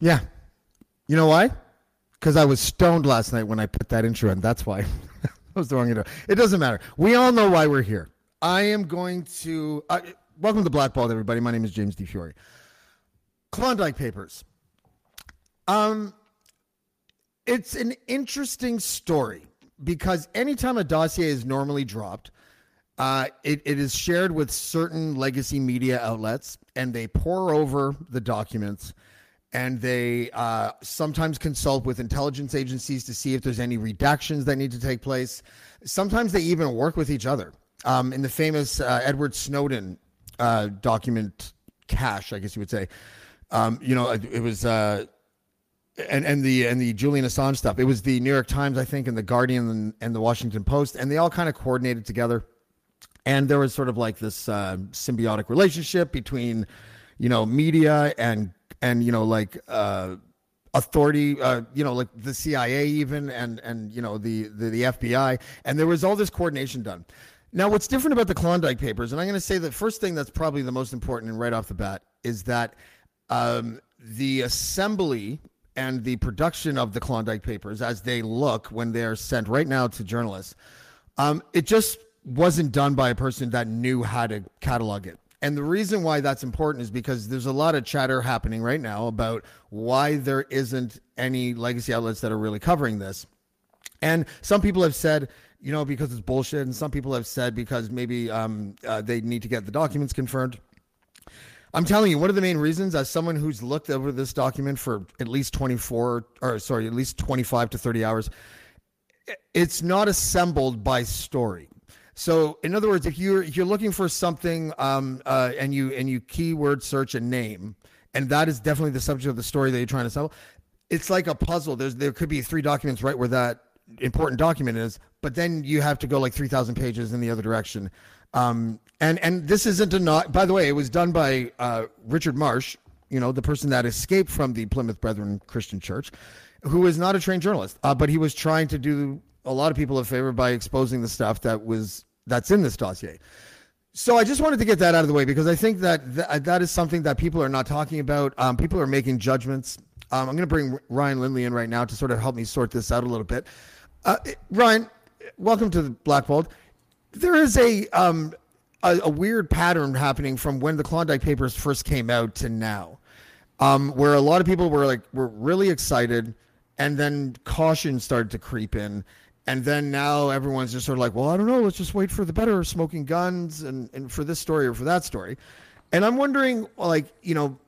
Yeah. You know why? Because I was stoned last night when I put that intro in. That's why. that was the wrong intro. It doesn't matter. We all know why we're here. I am going to. Uh, welcome to Blackballed, everybody. My name is James Di Fiore. Klondike Papers. Um, it's an interesting story because anytime a dossier is normally dropped, uh, it, it is shared with certain legacy media outlets and they pour over the documents and they uh, sometimes consult with intelligence agencies to see if there's any redactions that need to take place. Sometimes they even work with each other. Um, in the famous uh, Edward Snowden uh, document cache, I guess you would say, um, you know, it, it was uh, and and the and the Julian Assange stuff. It was the New York Times, I think, and the Guardian and, and the Washington Post, and they all kind of coordinated together. And there was sort of like this uh, symbiotic relationship between, you know, media and and you know like uh, authority, uh, you know, like the CIA even, and and you know the, the the FBI, and there was all this coordination done. Now, what's different about the Klondike Papers, and I'm going to say the first thing that's probably the most important and right off the bat is that um, the assembly and the production of the Klondike Papers, as they look when they're sent right now to journalists, um, it just wasn't done by a person that knew how to catalog it. And the reason why that's important is because there's a lot of chatter happening right now about why there isn't any legacy outlets that are really covering this. And some people have said, you know, because it's bullshit. And some people have said because maybe um, uh, they need to get the documents confirmed. I'm telling you, one of the main reasons, as someone who's looked over this document for at least 24, or sorry, at least 25 to 30 hours, it's not assembled by story. So, in other words, if you're if you're looking for something um, uh, and you and you keyword search a name, and that is definitely the subject of the story that you're trying to sell, it's like a puzzle. There's there could be three documents right where that important document is, but then you have to go like three thousand pages in the other direction. Um, and and this isn't a not. By the way, it was done by uh, Richard Marsh, you know, the person that escaped from the Plymouth Brethren Christian Church, who is not a trained journalist, uh, but he was trying to do a lot of people a favor by exposing the stuff that was that's in this dossier. So I just wanted to get that out of the way because I think that th- that is something that people are not talking about. Um, people are making judgments. Um, I'm going to bring Ryan Lindley in right now to sort of help me sort this out a little bit. Uh, Ryan, welcome to the. There is a, um, a, a weird pattern happening from when the Klondike Papers first came out to now, um, where a lot of people were like were really excited, and then caution started to creep in, and then now everyone's just sort of like, well, I don't know, let's just wait for the better smoking guns and, and for this story or for that story. And I'm wondering, like, you know,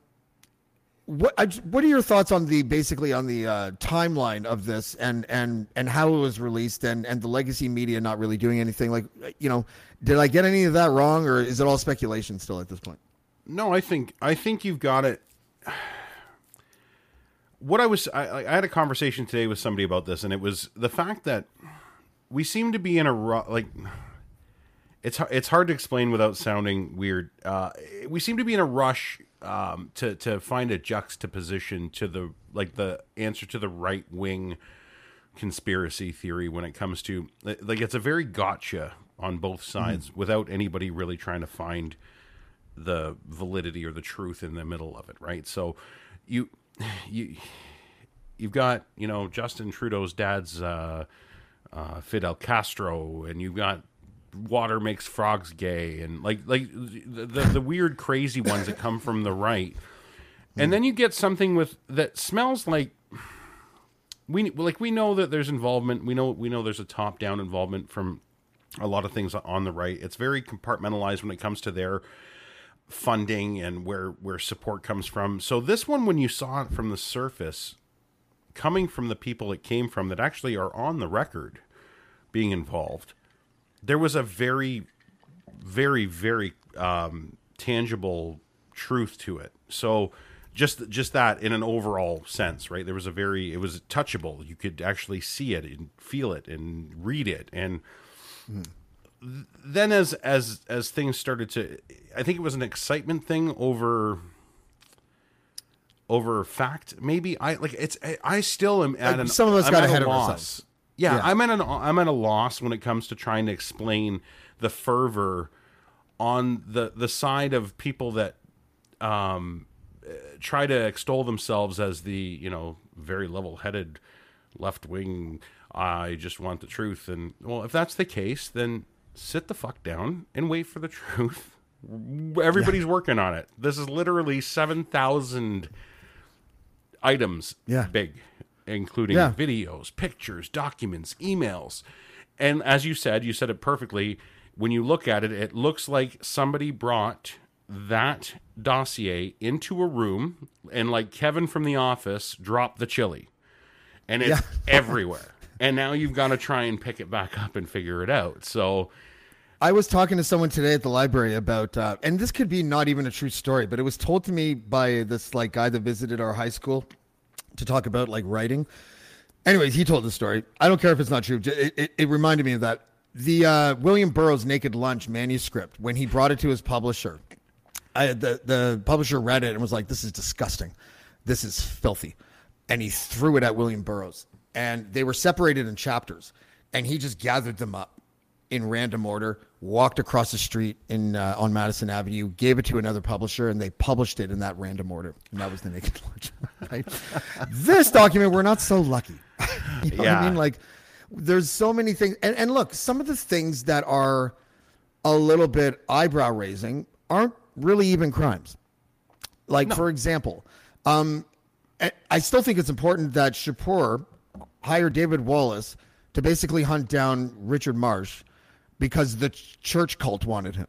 what I, what are your thoughts on the basically on the uh, timeline of this and and and how it was released and and the legacy media not really doing anything? Like, you know, did I get any of that wrong, or is it all speculation still at this point? No, I think I think you've got it. What I was, I, I had a conversation today with somebody about this, and it was the fact that we seem to be in a like. It's it's hard to explain without sounding weird. Uh, we seem to be in a rush um, to to find a juxtaposition to the like the answer to the right wing conspiracy theory when it comes to like it's a very gotcha on both sides mm-hmm. without anybody really trying to find the validity or the truth in the middle of it, right? So you you you've got you know Justin Trudeau's dad's uh, uh, Fidel Castro, and you've got water makes frogs gay, and like like the the, the weird crazy ones that come from the right, and then you get something with that smells like we like we know that there's involvement. We know we know there's a top down involvement from a lot of things on the right. It's very compartmentalized when it comes to their funding and where where support comes from. So this one, when you saw it from the surface, coming from the people it came from that actually are on the record being involved, there was a very, very, very um, tangible truth to it. So just just that in an overall sense, right? There was a very it was touchable. You could actually see it and feel it and read it and. Mm then as as as things started to i think it was an excitement thing over over fact maybe i like it's i, I still am at Like, an some of us I'm got ahead of loss. ourselves. yeah, Yeah. i'm at an i'm at a loss when it comes to trying to explain the fervor on the the side of people that um try to extol themselves as the you know very level-headed left wing i just want the truth and well if that's the case then sit the fuck down and wait for the truth. Everybody's working on it. This is literally 7000 items Yeah. big including Yeah. videos pictures documents emails. And as you said you said it perfectly. When you look at it it looks like somebody brought that dossier into a room and like kevin from the office dropped the chili. And it's Yeah. everywhere and now you've got to try and pick it back up and figure it out so I was talking to someone today at the library about, uh, and this could be not even a true story, but it was told to me by this like guy that visited our high school to talk about like writing. Anyways, he told the story. I don't care if it's not true. It, it, it reminded me of that. The uh, William Burroughs Naked Lunch manuscript, when he brought it to his publisher, I, the the publisher read it and was like, "This is disgusting. This is filthy," and he threw it at William Burroughs. And they were separated in chapters, and he just gathered them up in random order, walked across the street in uh, on Madison Avenue, gave it to another publisher, and they published it in that random order. And that was the Naked Lunch. Right? this document, we're not so lucky. you know what Yeah. I mean? Like, there's so many things, and, and look, some of the things that are a little bit eyebrow raising aren't really even crimes. Like, for example, um, I still think it's important that Chipeur hired David Wallace to basically hunt down Richard Marsh because the ch- church cult wanted him.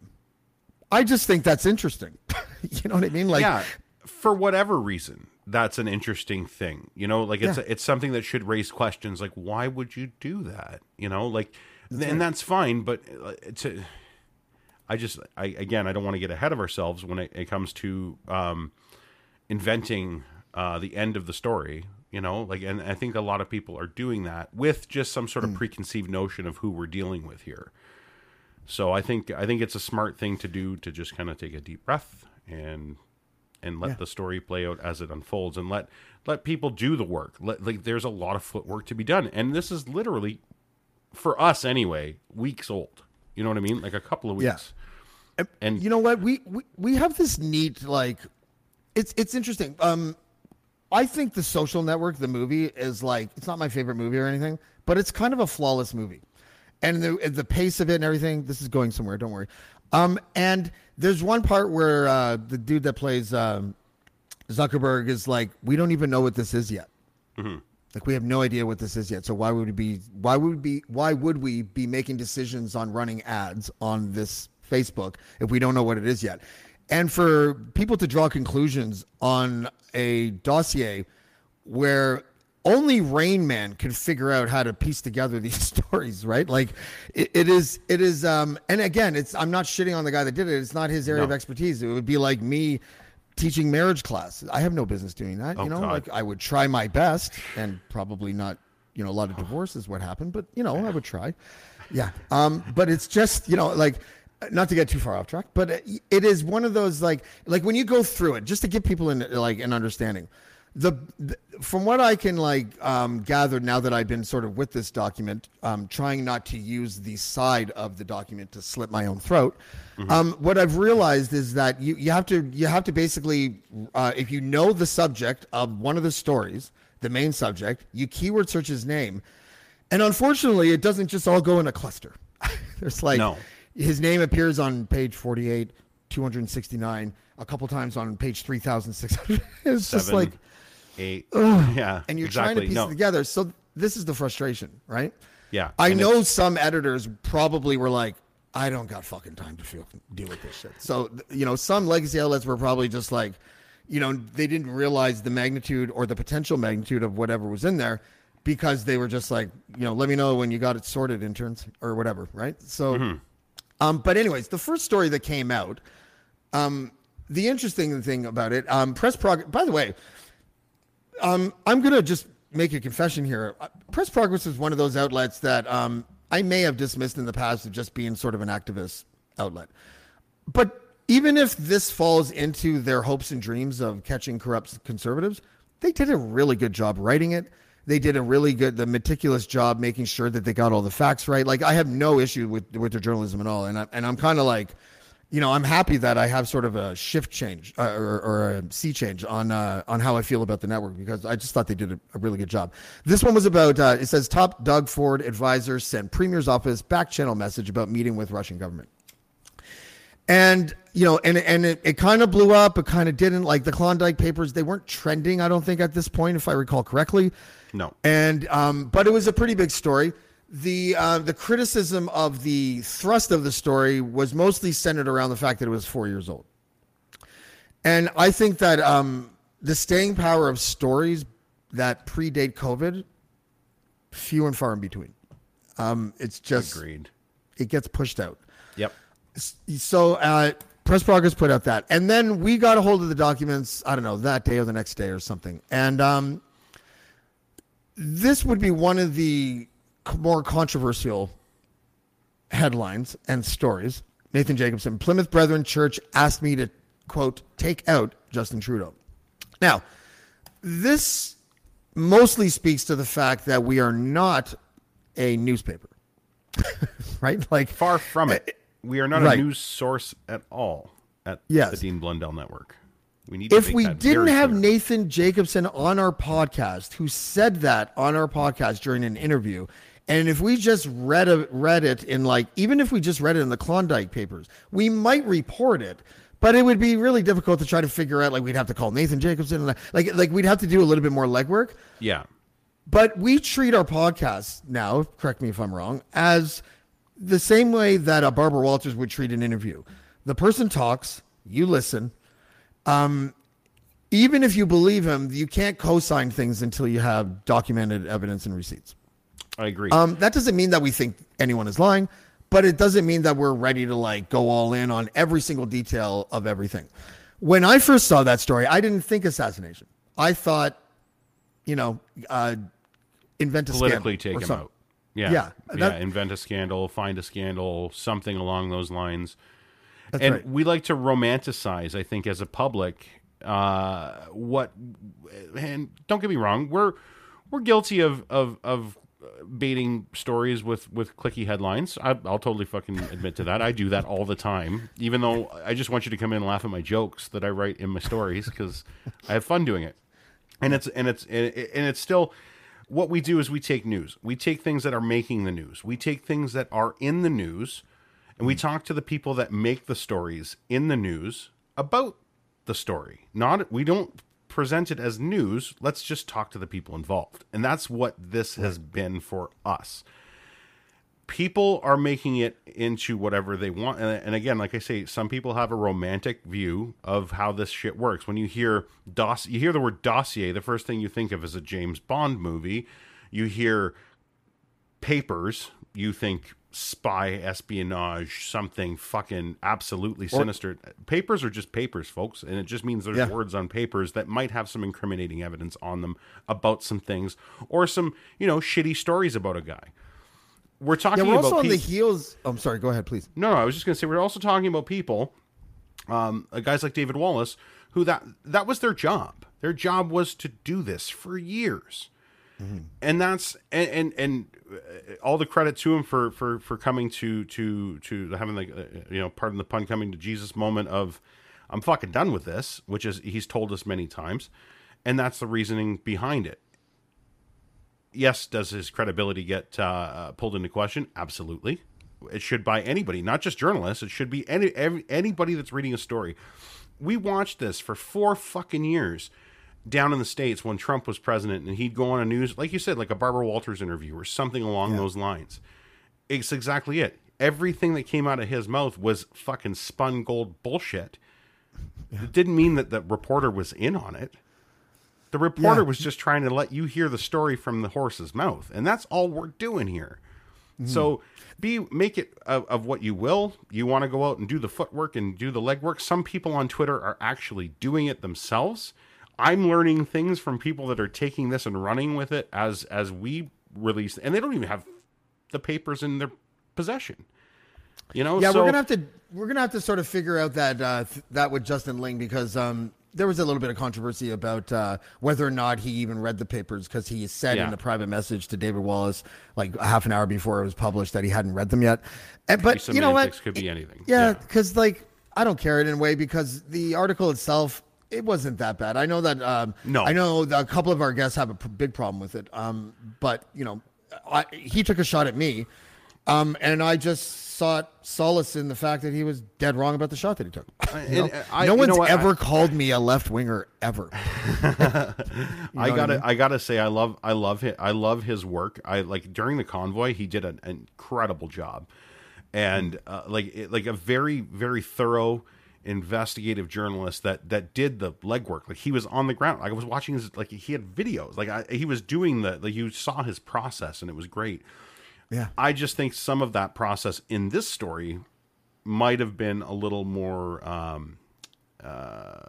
I just think that's interesting. you know what I mean? Like, yeah for whatever reason that's an interesting thing you know like it's Yeah. it's something that should raise questions like why would you do that you know like and that's fine but uh, to i just i again i don't want to get ahead of ourselves when it, it comes to um inventing uh the end of the story you know like and i think a lot of people are doing that with just some sort of preconceived notion of who we're dealing with here so I think I think it's a smart thing to do to just kind of take a deep breath and and let Yeah. the story play out as it unfolds and let let people do the work. Let, like there's a lot of footwork to be done, and this is literally for us anyway weeks old. You know what I mean? Like a couple of Yeah. weeks. And you know what? We, we we have this neat like, it's it's interesting. Um, I think the Social Network, the movie, is like it's not my favorite movie or anything, but it's kind of a flawless movie, and the the pace of it and everything. This is going somewhere. Don't worry. Um, and there's one part where uh, the dude that plays um, Zuckerberg is like, we don't even know what this is yet. Like we have no idea what this is yet. So why would we be why would we be why would we be making decisions on running ads on this Facebook if we don't know what it is yet? And for people to draw conclusions on a dossier where only Rain Man could figure out how to piece together these stories, right? Like it, it is it is um and again, it's I'm not shitting on the guy that did it. It's not his area of expertise. It would be like me teaching marriage class. I have no business doing that. Oh, you know, God. like I would try my best and probably not, you know, a lot of divorce is what happened, but you know, I would try. Yeah. Um, but it's just, you know, like not to get too far off track, but it is one of those like like when you go through it, just to give people in like an understanding. The, the from what I can like um, gather now that I've been sort of with this document, um, trying not to use the side of the document to slit my own throat. Um, what I've realized is that you, you have to you have to basically uh, if you know the subject of one of the stories, the main subject, you keyword search his name, and unfortunately, it doesn't just all go in a cluster. There's like No. His name appears on page 48, 269, a couple times on page 3600. it's just like eight, yeah, and you're exactly. trying to piece no, it together. So this is the frustration, right? Yeah, I and know it's- some editors probably were like, I don't got fucking time to feel, deal with this shit. So, you know, some legacy outlets were probably just like, you know, they didn't realize the magnitude or the potential magnitude of whatever was in there because they were just like, you know, let me know when you got it sorted, interns, or whatever, right? So, mm-hmm. Um, but anyways, the first story that came out, um, the interesting thing about it, um, press progress. By the way, um, I'm gonna just make a confession here. Uh, Press Progress is one of those outlets that um, I may have dismissed in the past of just being sort of an activist outlet. But even if this falls into their hopes and dreams of catching corrupt conservatives, they did a really good job writing it. They did a really good, the meticulous job making sure that they got all the facts right. Like I have no issue with with their journalism at all, and I, and I'm kind of like, you know, I'm happy that I have sort of a shift change uh, or, or a sea change on uh, on how I feel about the network because I just thought they did a, a really good job. This one was about uh, it says top Doug Ford advisor sent Premier's office back channel message about meeting with Russian government. And you know, and and it, it kind of blew up. It kind of didn't. Like the Klondike Papers, they weren't trending. I don't think at this point, if I recall correctly. No. And um, but it was a pretty big story. The uh, the criticism of the thrust of the story was mostly centered around the fact that it was four years old. And I think that um, the staying power of stories that predate COVID, few and far in between. Um, it's just Agreed. it gets pushed out. Yep. So uh, Press Progress put out that, and then we got a hold of the documents. I don't know that day or the next day or something, and um, this would be one of the more controversial headlines and stories. Nathan Jacobson, Plymouth Brethren Church asked me to quote take out Justin Trudeau. Now, this mostly speaks to the fact that we are not a newspaper, right? Like Far from it. We are not Right. a news source at all at Yes. the Dean Blundell Network. We need to if we didn't have clear. Nathan Jacobson on our podcast, who said that on our podcast during an interview, and if we just read a, read it in like, even if we just read it in the Klondike Papers, we might report it. But it would be really difficult to try to figure out. Like we'd have to call Nathan Jacobson, and like like we'd have to do a little bit more legwork. yeah, But we treat our podcast now, correct me if I'm wrong, as the same way that a Barbara Walters would treat an interview. The person talks, you listen. Um, even if you believe him, you can't co-sign things until you have documented evidence and receipts. I agree. Um, that doesn't mean that we think anyone is lying, but it doesn't mean that we're ready to like go all in on every single detail of everything. When I first saw that story, I didn't think assassination. I thought, you know, uh, invent a Politically take him out. Yeah, Yeah, yeah. invent a scandal, find a scandal, something along those lines. And right. we like to romanticize, I think, as a public, uh, what. And don't get me wrong, we're we're guilty of of of baiting stories with with clicky headlines. I, I'll totally fucking admit to that. I do that all the time, even though I just want you to come in and laugh at my jokes that I write in my stories because I have fun doing it. And it's and it's and it- and it's still what we do is we take news. We take things that are making the news. We take things that are in the news and we hmm. talk to the people that make the stories in the news about the story. Not we don't present it as news. Let's just talk to the people involved. And that's what this has been for us. People are making it into whatever they want. And, and again, like I say, some people have a romantic view of how this shit works. When you hear doss you hear the word dossier, the first thing you think of is a James Bond movie. You hear papers, you think spy, espionage, something fucking absolutely sinister. papers are just papers, folks, and it just means there's Yeah. words on papers that might have some incriminating evidence on them about some things or some, you know, shitty stories about a guy. We're talking Yeah, we're about also on the heels. I'm sorry. Go ahead, please. no, no, I was just going to say we're also talking about people, um, uh, guys like David Wallace, who that that was their job. Their job was to do this for years, and that's and and, and uh, all the credit to him for for for coming to to to having the uh, you know pardon the pun coming to Jesus moment of I'm fucking done with this, which is he's told us many times, and that's the reasoning behind it yes, does his credibility get uh, uh, pulled into question? Absolutely. It should by anybody, not just journalists. It should be any every, anybody that's reading a story. We watched this for four fucking years down in the states when Trump was president, and he'd go on a news, like you said, like a Barbara Walters interview or something along those lines. It's exactly it. everything that came out of his mouth was fucking spun gold bullshit. It didn't mean that the reporter was in on it. The reporter Yeah. was just trying to let you hear the story from the horse's mouth, and that's all we're doing here. So be make it of, of what you will. You want to go out and do the footwork and do the legwork. Some people on Twitter are actually doing it themselves. I'm learning things from people that are taking this and running with it as as we release, and they don't even have the papers in their possession. You know, Yeah, so, we're gonna have to we're gonna have to sort of figure out that uh, th- that with Justin Ling because um, there was a little bit of controversy about uh, whether or not he even read the papers because he said Yeah. in a private message to David Wallace like half an hour before it was published that he hadn't read them yet. And, but you know what? could be anything. Yeah, Yeah. because like I don't care it in a way because the article itself it wasn't that bad. I know that um, No. I know that a couple of our guests have a p- big problem with it. Um, but you know, I, he took a shot at me, um, and I just sought solace in the fact that he was dead wrong about the shot that he took. You know? and I- no one's ever I- called me a left winger ever. I gotta, I, gotta say, I love, I love it. I love his work. I like during the convoy, he did an, incredible job, and uh, like, it, like a very, very thorough investigative journalist that that did the legwork. Like he was on the ground. Like I was watching his, like he had videos. Like I, he was doing the, like you saw his process, and it was great. Yeah. I just think some of that process in this story might have been a little more. Um, uh,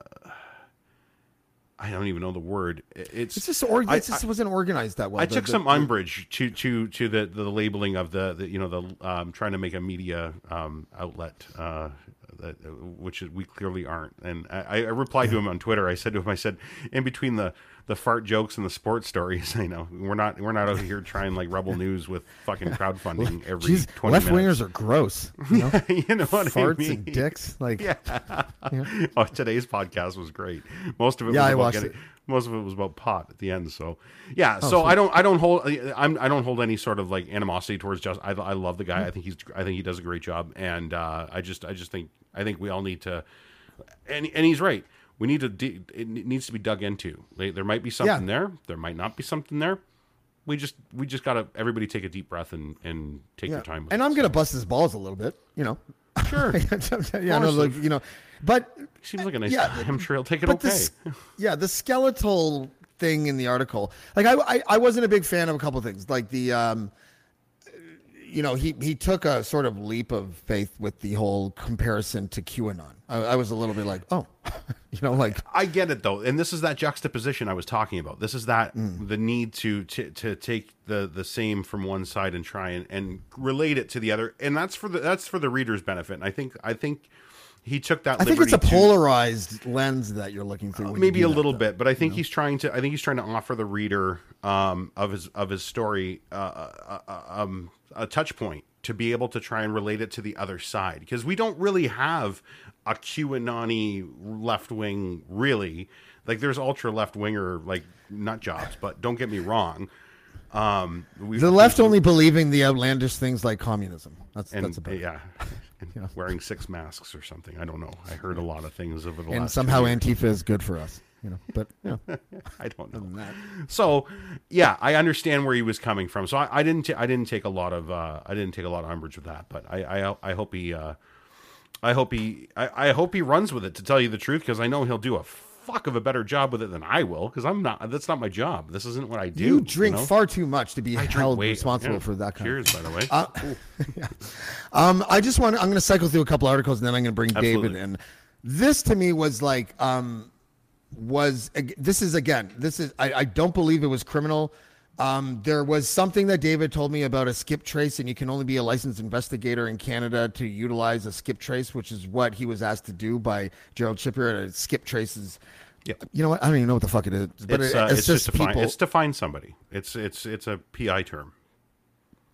I don't even know the word. It's It's just, or, I- it just wasn't organized that well. I The- took the- some umbrage to to to the the labeling of the, the you know the um, trying to make a media um, outlet, uh, that, which we clearly aren't. And I, I replied to him on Twitter. I said to him, I said, in between the the fart jokes and the sports stories, I know we're not we're not out here trying like rebel news with fucking crowdfunding every Jeez, twenty left wingers are gross. You know? you know what I Farts mean? and dicks. Like, Yeah. oh, today's podcast was great. Most of it Yeah, was I about watched getting, it. most of it was about pot at the end. So yeah, so I don't I don't hold I'm I don't hold any sort of like animosity towards just I, I love the guy. I think he's I think he does a great job, and uh, I just I just think I think we all need to, and and he's right. We need to it needs to be dug into. There might be something Yeah. there. There might not be something there. We just we just gotta everybody take a deep breath and and take yeah. your time. With And it. I'm gonna bust his balls a little bit. You know. Sure. yeah, no, like you know, but Seems like a nice Yeah, guy. I'm sure he'll take it okay. this, yeah, the skeletal thing in the article, like I, I, I wasn't a big fan of a couple of things, like the, um, you know, he he took a sort of leap of faith with the whole comparison to QAnon. I, I was a little bit like, oh, you know, like I get it though, and this is that juxtaposition I was talking about. This is that Mm. the need to, to to take the the same from one side and try and, and relate it to the other, and that's for the that's for the reader's benefit. And I think I think he took that. I think it's a to- polarized lens that you're looking through. you maybe a that, little though. bit, but I think he's trying to. I think he's trying to offer the reader um, of his of his story uh, uh, uh, um, a touch point to be able to try and relate it to the other side because we don't really have a QAnon left wing really. Like there's ultra left winger like nut jobs, but don't get me wrong. Um, we, The left only believing the outlandish things like communism. That's and that's about yeah, and wearing six masks or something. I don't know. I heard a lot of things over the last. And somehow. Antifa is good for us, you know. But you know, I don't know. that. So yeah, I understand where he was coming from. So I, I didn't ta- I didn't take a lot of uh, I didn't take a lot of umbrage with that. But I I, I hope he uh, I hope he I, I hope he runs with it. To tell you the truth, because I know he'll do a fuck of a better job with it than I will. Because I'm not. That's not my job. This isn't what I do. you drink know? far too much to be I held way- responsible yeah. for that kind of Cheers, by the way. Um, I just want. I'm going to cycle through a couple articles, and then I'm going to bring David in. This to me was like, um, was this is again. This is. I, I don't believe it was criminal. Um, there was something that David told me about a skip trace, and you can only be a licensed investigator in Canada to utilize a skip trace, which is what he was asked to do by Gerald Chipeur. To skip traces. Yep. You know what? I don't even know what the fuck it is, but it's, it- uh, it's, it's just just to find it's to find somebody. It's it's it's a PI term.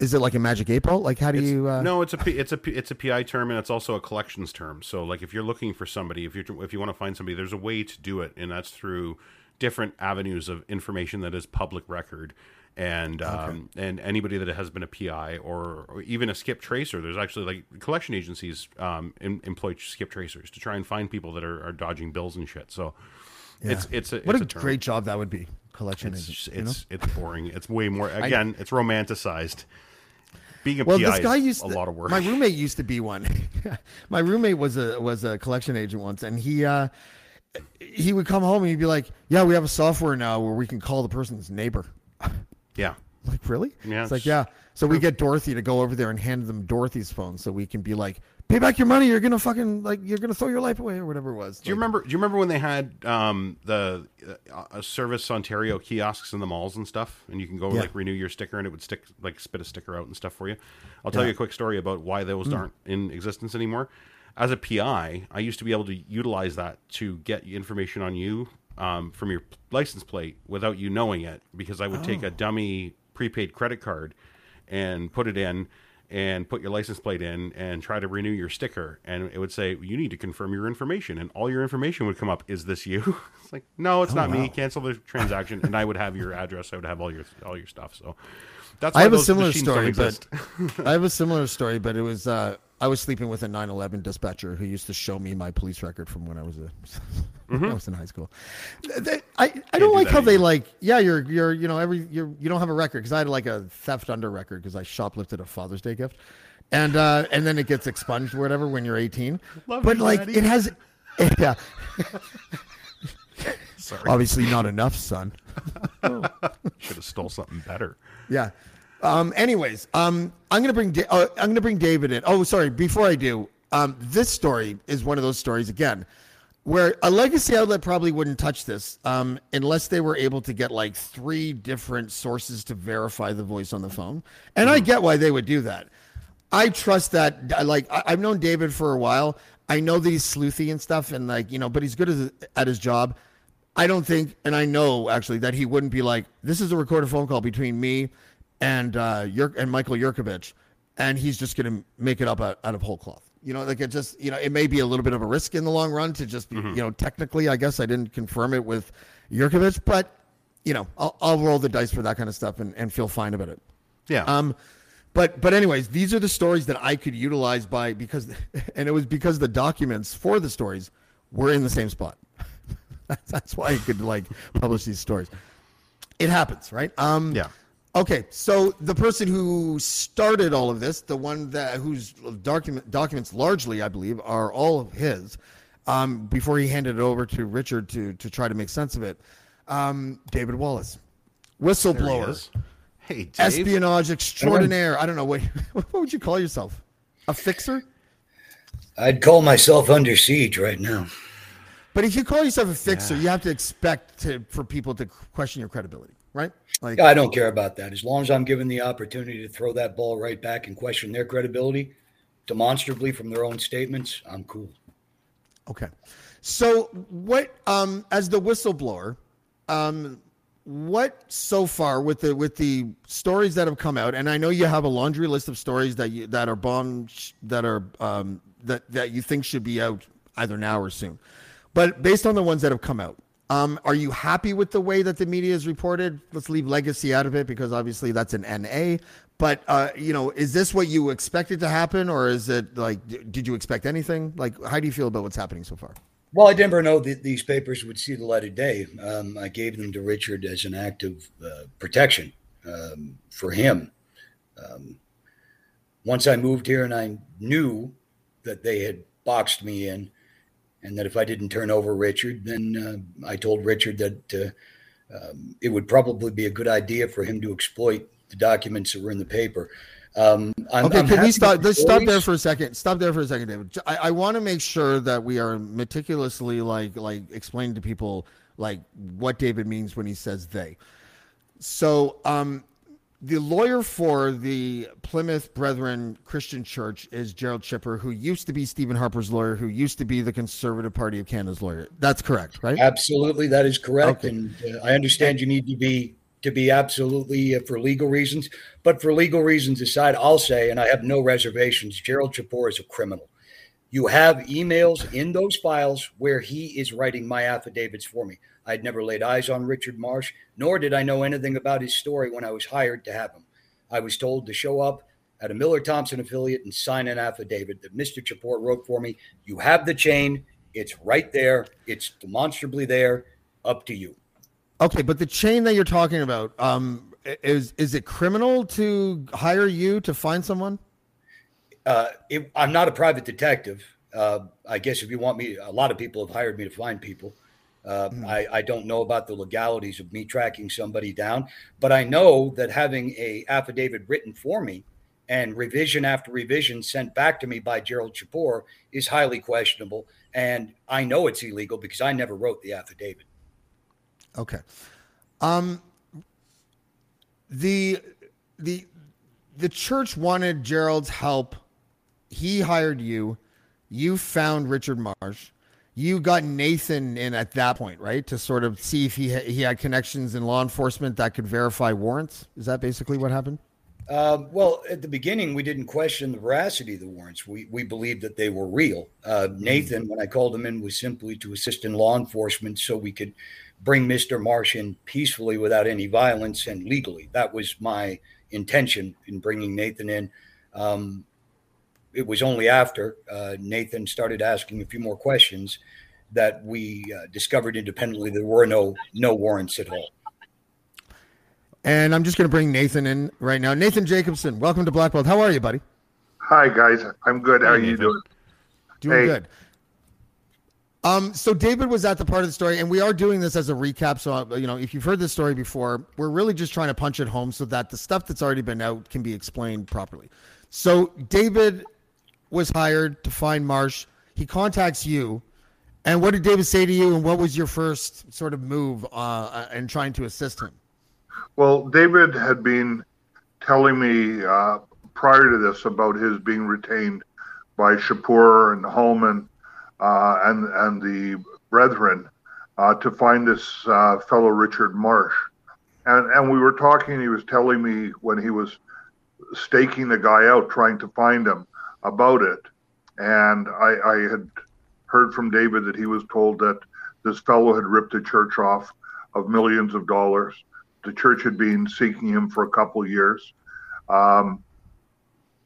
Is it like a magic eight ball? Like how do It's- you? Uh, no, it's a P- it's a P- it's a PI term, and it's also a collections term. So, like, if you're looking for somebody, if you if you want to find somebody, there's a way to do it, and that's through different avenues of information that is public record. And um, and anybody that has been a PI or, or even a skip tracer, there's actually like collection agencies um, em- employ skip tracers to try and find people that are, are dodging bills and shit. So it's it's a, what it's a, a great job that would be. Collection It's agent. just- you know? it's it's boring. It's way more again. it's romanticized. Being a well, PI this guy is used a to- lot of work. My roommate used to be one. my roommate was a was a collection agent once, and he uh, he would come home and he'd be like, "Yeah, we have a software now where we can call the person's neighbor." yeah. like, really? Yeah, It's like, yeah. So we get Dorothy to go over there and hand them Dorothy's phone, so we can be like, "Pay back your money. You're gonna fucking like you're gonna throw your life away or whatever it was." Do you remember? Do you remember when they had um, the uh, uh, Service Ontario kiosks in the malls and stuff, and you can go Yeah. like renew your sticker, and it would stick like spit a sticker out and stuff for you? I'll tell Yeah. you a quick story about why those Hmm. aren't in existence anymore. As a PI, I used to be able to utilize that to get information on you um, from your license plate without you knowing it, because I would take Oh. a dummy prepaid credit card and put it in and put your license plate in and try to renew your sticker. And it would say you need to confirm your information and all your information would come up is this you? It's like no it's not me. cancel the transaction and i would have your address. I would have all your all your stuff. So that's I have a similar story, but. I have a similar story, but it was uh, I was sleeping with a 9/11 dispatcher who used to show me my police record from when I was a when I was in high school. They- I, I don't do like how they like yeah you're you're you know every you're you don't have a record because I had like a theft under record because I shoplifted a Father's Day gift, and uh, and then it gets expunged or whatever when you're 18. Love but you, like Daddy. it has yeah sorry obviously not enough son. should have stole something better Yeah. Um, anyways, um, I'm gonna bring da- uh, I'm gonna bring David in. Oh, sorry. Before I do, um, this story is one of those stories again, where a legacy outlet probably wouldn't touch this um, unless they were able to get like three different sources to verify the voice on the phone. And I get why they would do that. I trust that. Like I- I've known David for a while. I know that he's sleuthy and stuff, and like you know, but he's good as, at his job. I don't think, and I know actually that he wouldn't be like, "This is a recorded phone call between me and uh, Yur- and Michael Yurkovich," and he's just going to make it up out, out of whole cloth. You know, like it just, you know, it may be a little bit of a risk in the long run to just, be, you know, technically, I guess I didn't confirm it with Yurkovich, but you know, I'll, I'll roll the dice for that kind of stuff and, and feel fine about it. yeah Um, but but anyways, these are the stories that I could utilize by because, and it was because the documents for the stories were in the same spot. that's, that's why I could like publish these stories. It happens, right? Um, Yeah. Okay, so the person who started all of this, the one that whose document documents largely, I believe, are all of his, um, before he handed it over to Richard to to try to make sense of it, um, David Wallace, There he whistleblower hey Dave. espionage extraordinaire. I don't know what what would you call yourself? A fixer? I'd call myself under siege right now. But if you call yourself a fixer, you have to expect to, for people to question your credibility, right? Like, Yeah, I don't care about that. As long as I'm given the opportunity to throw that ball right back and question their credibility demonstrably from their own statements, I'm cool. okay. So, what, um, as the whistleblower, um, what so far with the with the stories that have come out, and I know you have a laundry list of stories that you that are bombs that are um, that that you think should be out either now or soon, but based on the ones that have come out, um, are you happy with the way that the media is reported? Let's leave legacy out of it because obviously that's an NA. But uh, you know, is this what you expected to happen, or is it like, did you expect anything? Like, how do you feel about what's happening so far? Well, I never know that these papers would see the light of day. Um, I gave them to Richard as an act of uh, protection um, for him. Um, once I moved here and I knew that they had boxed me in, and that if I didn't turn over Richard, then uh, I told Richard that uh, um, it would probably be a good idea for him to exploit the documents that were in the paper. Um, I'm, Okay, I'm can we stop? Let's stop there for a second. Stop there for a second, David. I, I want to make sure that we are meticulously like like explaining to people like what David means when he says they. So, um, the lawyer for the Plymouth Brethren Christian Church is Gerald Chipeur, who used to be Stephen Harper's lawyer, who used to be the Conservative Party of Canada's lawyer. That's correct, right? Absolutely, that is correct, Okay. and uh, I understand you need to be to be absolutely uh, for legal reasons. But for legal reasons aside, I'll say, and I have no reservations, Gerald Chipeur is a criminal. You have emails in those files where he is writing my affidavits for me. I'd never laid eyes on Richard Marsh, nor did I know anything about his story when I was hired to have him. I was told to show up at a Miller Thomson affiliate and sign an affidavit that Mr. Chipeur wrote for me. You have the chain, it's right there, it's demonstrably there, up to you. Okay, but the chain that you're talking about, um, is is it criminal to hire you to find someone? Uh, it, I'm not a private detective. Uh, I guess if you want me, a lot of people have hired me to find people. Uh, mm. I, I, don't know about the legalities of me tracking somebody down, but I know that having a affidavit written for me and revision after revision sent back to me by Gerald Chipeur is highly questionable. And I know it's illegal because I never wrote the affidavit. Okay. Um, the the the church wanted Gerald's help. He hired you. You found Richard Marsh. You got Nathan in at that point, right, to sort of see if he ha- he had connections in law enforcement that could verify warrants. Is that basically what happened? Uh, well, at the beginning, we didn't question the veracity of the warrants. We we believed that they were real. Uh, Nathan, when I called him in, was simply to assist in law enforcement so we could bring Mr. Marsh in peacefully without any violence and legally. That was my intention in bringing Nathan in. Um, it was only after uh, Nathan started asking a few more questions that we uh, discovered independently there were no no warrants at all. And I'm just going to bring Nathan in right now. Nathan Jacobson, welcome to Blackballed. How are you, buddy? Hi, guys. I'm good. How are you doing? Doing hey. good. Um, so David was at the part of the story, and we are doing this as a recap. So uh, you know, if you've heard this story before, we're really just trying to punch it home so that the stuff that's already been out can be explained properly. So David was hired to find Marsh. He contacts you, and what did David say to you? And what was your first sort of move uh, in trying to assist him? Well, David had been telling me uh, prior to this about his being retained by Chipeur and Holman uh, and and the brethren uh, to find this uh, fellow Richard Marsh, and and we were talking. He was telling me when he was staking the guy out, trying to find him about it, and I, I had heard from David that he was told that this fellow had ripped the church off of millions of dollars. The church had been seeking him for a couple years. Um,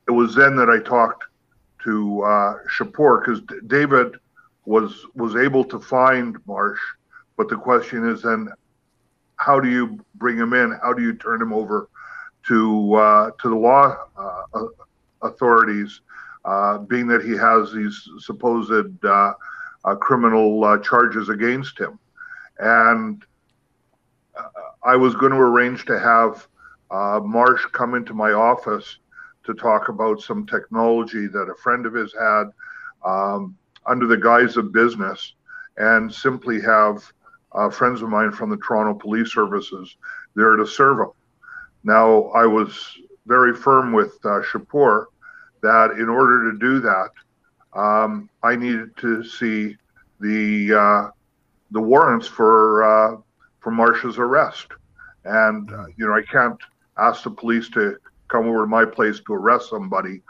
it was then that I talked to uh, Chipeur because David was was able to find Marsh, but the question is then, how do you bring him in? How do you turn him over to uh, to the law uh, authorities, uh, being that he has these supposed uh, uh, criminal uh, charges against him? And I was going to arrange to have Marsh come into my office to talk about some technology that a friend of his had. Um, under the guise of business and simply have uh, friends of mine from the Toronto Police Services there to serve him. Now, I was very firm with uh, Chipeur that in order to do that, um, I needed to see the uh, the warrants for uh, for Marsh's arrest, and uh, you know I can't ask the police to come over to my place to arrest somebody.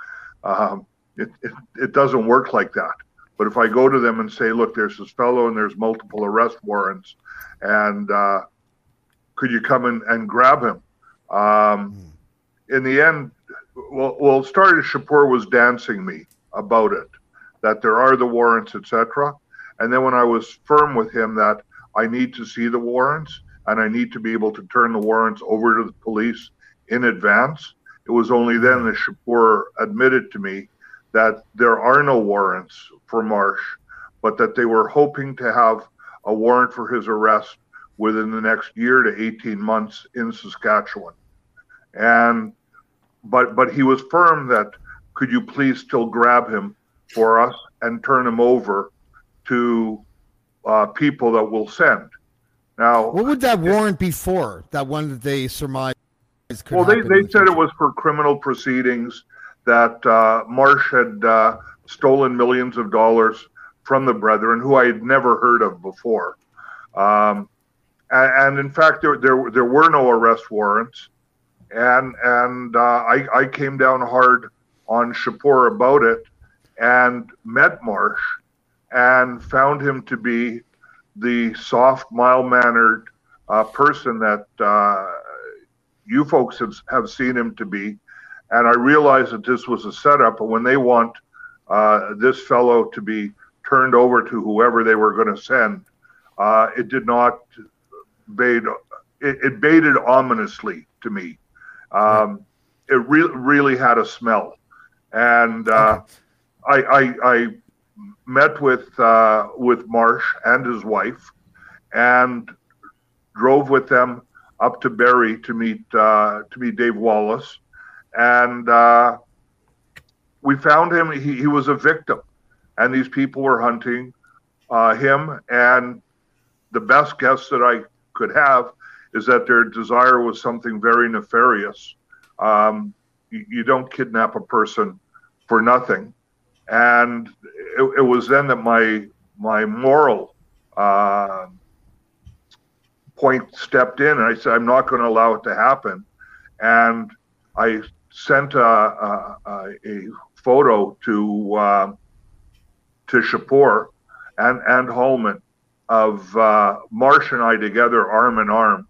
Um, it, it, it doesn't work like that. But if I go to them and say, look, there's this fellow and there's multiple arrest warrants, and uh, could you come in and grab him? Um, mm. In the end, well, well, started Chipeur was dancing me about it, that there are the warrants, etc. And then when I was firm with him that I need to see the warrants and I need to be able to turn the warrants over to the police in advance, it was only then that Chipeur admitted to me that there are no warrants for Marsh, but that they were hoping to have a warrant for his arrest within the next year to 18 months in Saskatchewan. And but but he was firm that could you please still grab him for us and turn him over to uh, people that will send. Now, what would that warrant be for? That one that they surmised. well, they, they said it was for criminal proceedings that uh, Marsh had uh, stolen millions of dollars from the brethren, who I had never heard of before. Um, and, and, in fact, there, there, there were no arrest warrants. And, and uh, I, I came down hard on Chipeur about it and met Marsh and found him to be the soft, mild mannered uh, person that uh, you folks have, have seen him to be. And I realized that this was a setup. And when they want uh, this fellow to be turned over to whoever they were going to send, uh, it did not bade it, it baited ominously to me. Um, it re- really had a smell, and uh, I, I, I met with uh, with Marsh and his wife, and drove with them up to Barrie to meet uh, to meet Dave Wallace, and uh, we found him. He, he was a victim, and these people were hunting uh, him. And the best guess that I could have is that their desire was something very nefarious. Um, you, you don't kidnap a person for nothing, and it, it was then that my my moral uh, point stepped in, and I said, "I'm not going to allow it to happen." And I sent a, a, a, photo to uh, to Chipeur and and Hallman of uh, Marsh and I together, arm in arm,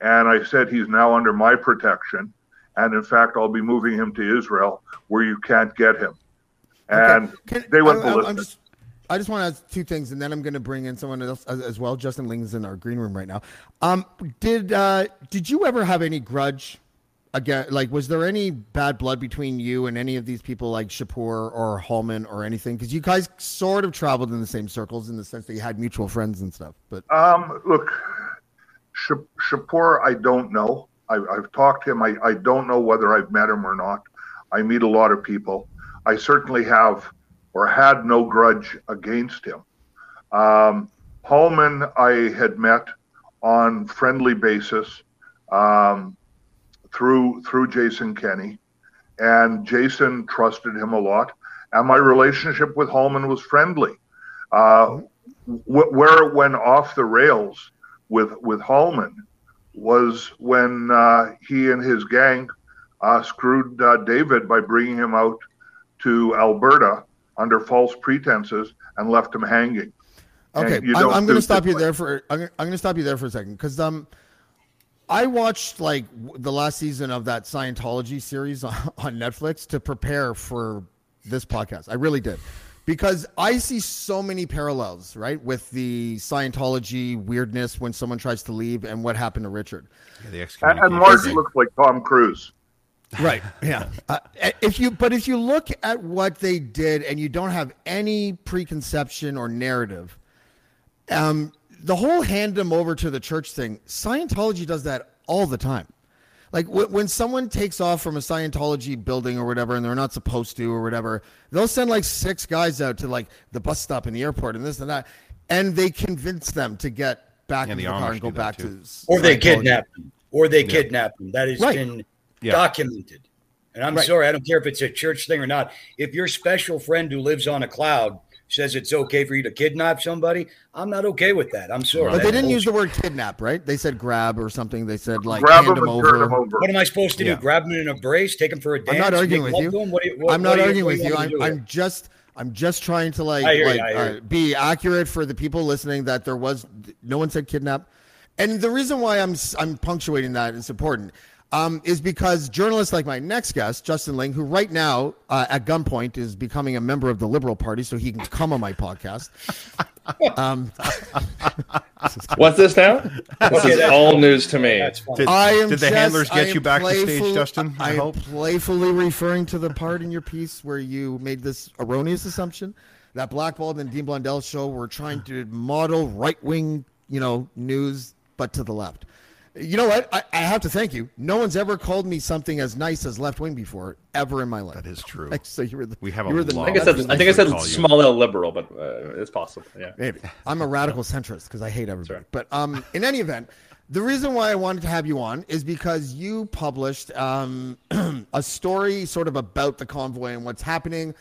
and I said he's now under my protection, and in fact, I'll be moving him to Israel, where you can't get him. And Can- they went I, I- ballistic. I'm just, I just want to ask two things, and then I'm going to bring in someone else as, as well. Justin Ling's in our green room right now. Um, did uh, did you ever have any grudge? Again, like, was there any bad blood between you and any of these people, like Chipeur or Hallman or anything? Because you guys sort of traveled in the same circles in the sense that you had mutual friends and stuff. But Um, look, Chipeur, I don't know. I, I've talked to him. I, I don't know whether I've met him or not. I meet a lot of people. I certainly have or had no grudge against him. Um, Hallman, I had met on friendly basis um, through through Jason Kenney, and Jason trusted him a lot. And my relationship with Hallman was friendly. Uh, wh- where it went off the rails with with Hallman was when uh, he and his gang uh, screwed uh, David by bringing him out to Alberta under false pretenses and left him hanging. Okay, I'm, I'm going to stop you there for. I'm, gonna- I'm going to stop you there for a second because um, I watched like w- the last season of that Scientology series on, on Netflix to prepare for this podcast. I really did because I see so many parallels, right, with the Scientology weirdness when someone tries to leave and what happened to Richard. Yeah, the And, excommunication and Mark looks like Tom Cruise. Right. Yeah. Uh, if you, but if you look at what they did and you don't have any preconception or narrative, um, the whole hand them over to the church thing, Scientology does that all the time. Like w- when someone takes off from a Scientology building or whatever, and they're not supposed to or whatever, they'll send like six guys out to like the bus stop in the airport and this and that, and they convince them to get back Yeah, in the the car and go back too. to. or they kidnap them, or they kidnap them. That has Right. been Yeah. documented. And I'm Right. sorry, I don't care if it's a church thing or not. If your special friend who lives on a cloud says it's okay for you to kidnap somebody, I'm not okay with that. I'm sorry. But they didn't use the word kidnap, right? They said grab or something. They said like Grab hand him him over. him over. What am I supposed to Yeah. do? Grab him in a brace, take him for a dance? I'm not arguing with you. What you- what- I'm not what you- arguing with you. I'm, me to I'm just I'm just trying to like, I hear you, like I hear uh, be accurate for the people listening that there was no one said kidnap, and the reason why I'm s- I'm punctuating that is important. Um, is because journalists like my next guest, Justin Ling, who right now uh, at gunpoint is becoming a member of the Liberal Party, so he can come on my podcast. Um, What's this now? This Okay, is all fine. news to me. Did, I am did the just- handlers get you back to stage, Justin? I, I am hope. playfully referring to the part in your piece where you made this erroneous assumption that Blackballed and Dean Blundell's show were trying to model right wing, you know, news, but to the left. You know what? I, I have to thank you. No one's ever called me something as nice as left wing before, ever in my life. That is true. Like, so you were the, We have you were the I think I said, That's I think I said call you. small L liberal, but uh, it's possible. Yeah. Maybe. I'm a radical centrist because I hate everybody. Sure. But um, in any event, the reason why I wanted to have you on is because you published um, a story sort of about the convoy and what's happening.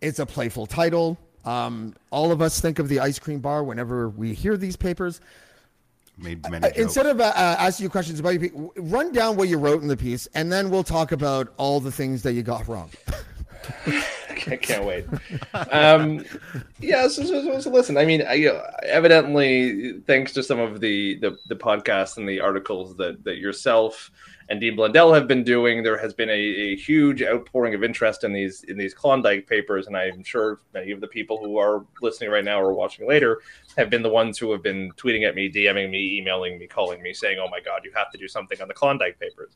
It's a playful title. Um, all of us think of the ice cream bar whenever we hear these papers. Made many Uh, jokes. Instead of uh, uh, asking you questions about your, pe- run down what you wrote in the piece, and then we'll talk about all the things that you got wrong. I can't wait. Um, yeah, so, so, so, listen. I mean, I, you know, evidently, thanks to some of the, the the podcasts and the articles that that yourself and Dean Blundell have been doing, there has been a, a, huge outpouring of interest in these in these Klondike papers, and I'm sure many of the people who are listening right now or watching later have been the ones who have been tweeting at me, DMing me, emailing me, calling me, saying, "Oh my God, you have to do something on the Klondike papers."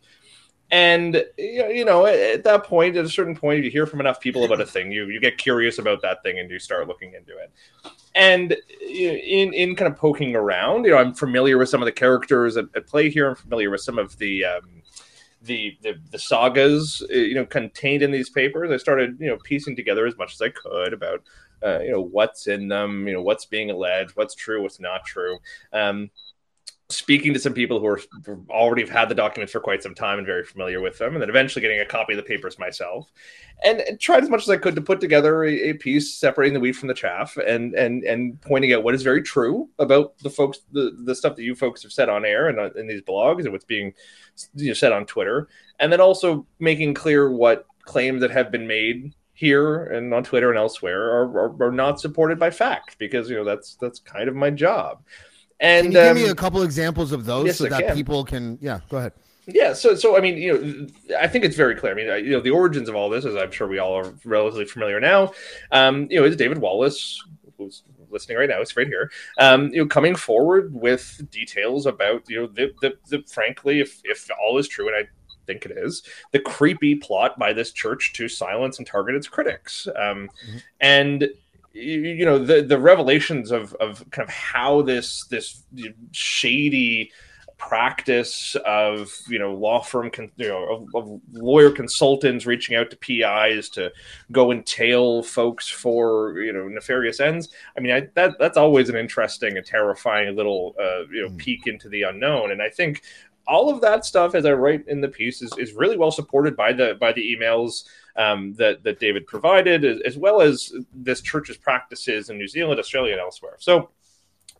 And you know, at that point, at a certain point, you hear from enough people about a thing, you you get curious about that thing, and you start looking into it. And in in kind of poking around, you know, I'm familiar with some of the characters at, at play here. I'm familiar with some of the um, the, the the sagas, you know, contained in these papers. I started, you know, piecing together as much as I could about, uh, you know, what's in them, you know, what's being alleged, what's true, what's not true. Um, speaking to some people who are already have had the documents for quite some time and very familiar with them, and then eventually getting a copy of the papers myself, and, and tried as much as I could to put together a, a, piece separating the wheat from the chaff, and and and pointing out what is very true about the folks, the the stuff that you folks have said on air and uh, in these blogs, and what's being you know, said on Twitter, and then also making clear what claims that have been made here and on Twitter and elsewhere are, are, are not supported by fact because you know that's that's kind of my job. And can you um, give me a couple examples of those yes, so I that can. people can? Yeah, go ahead. Yeah, so so I mean, you know, I think it's very clear. I mean, you know, the origins of all this, as I'm sure we all are relatively familiar now. Um, you know, is David Wallace, who's listening right now, is right here. Um, you know, coming forward with details about you know the the, the frankly, if if all is true, and I think it is the creepy plot by this church to silence and target its critics. Um, mm-hmm. And you know the the revelations of of kind of how this this shady practice of you know law firm con- you know of, of, lawyer consultants reaching out to PIs to go and tail folks for you know nefarious ends. I mean I, that that's always an interesting and terrifying little uh, you know mm. peek into the unknown. And I think all of that stuff, as I write in the piece, is, is really well supported by the by the emails um, that that David provided, as, well as this church's practices in New Zealand, Australia, and elsewhere. So.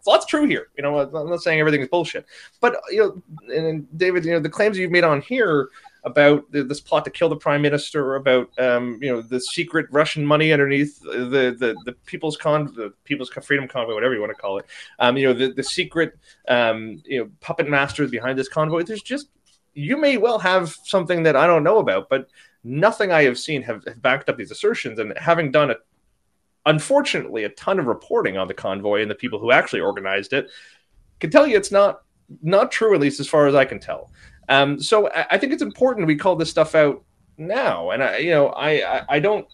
So that's true here. You know, I'm not saying everything is bullshit, but you know, and David, you know, the claims you've made on here about this plot to kill the prime minister, about um, you know the secret Russian money underneath the the, the people's con the people's freedom convoy, whatever you want to call it. Um, you know the the secret um, you know puppet masters behind this convoy. There's just you may well have something that I don't know about, but nothing I have seen have, have backed up these assertions. And having done a unfortunately a ton of reporting on the convoy and the people who actually organized it, can tell you it's not not true at least as far as I can tell. Um, so I, I, think it's important we call this stuff out now. And I, you know, I, I, I don't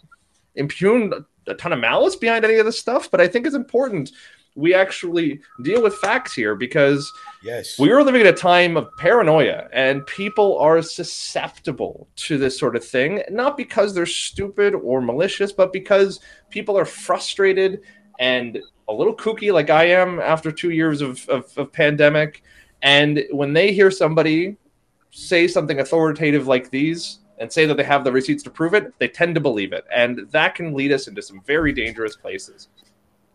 impugn a ton of malice behind any of this stuff, but I think it's important we actually deal with facts here because yes we are living in a time of paranoia and people are susceptible to this sort of thing not because they're stupid or malicious but because people are frustrated and a little kooky like i am after two years of, of, of pandemic and when they hear somebody say something authoritative like these and say that they have the receipts to prove it, they tend to believe it. And that can lead us into some very dangerous places.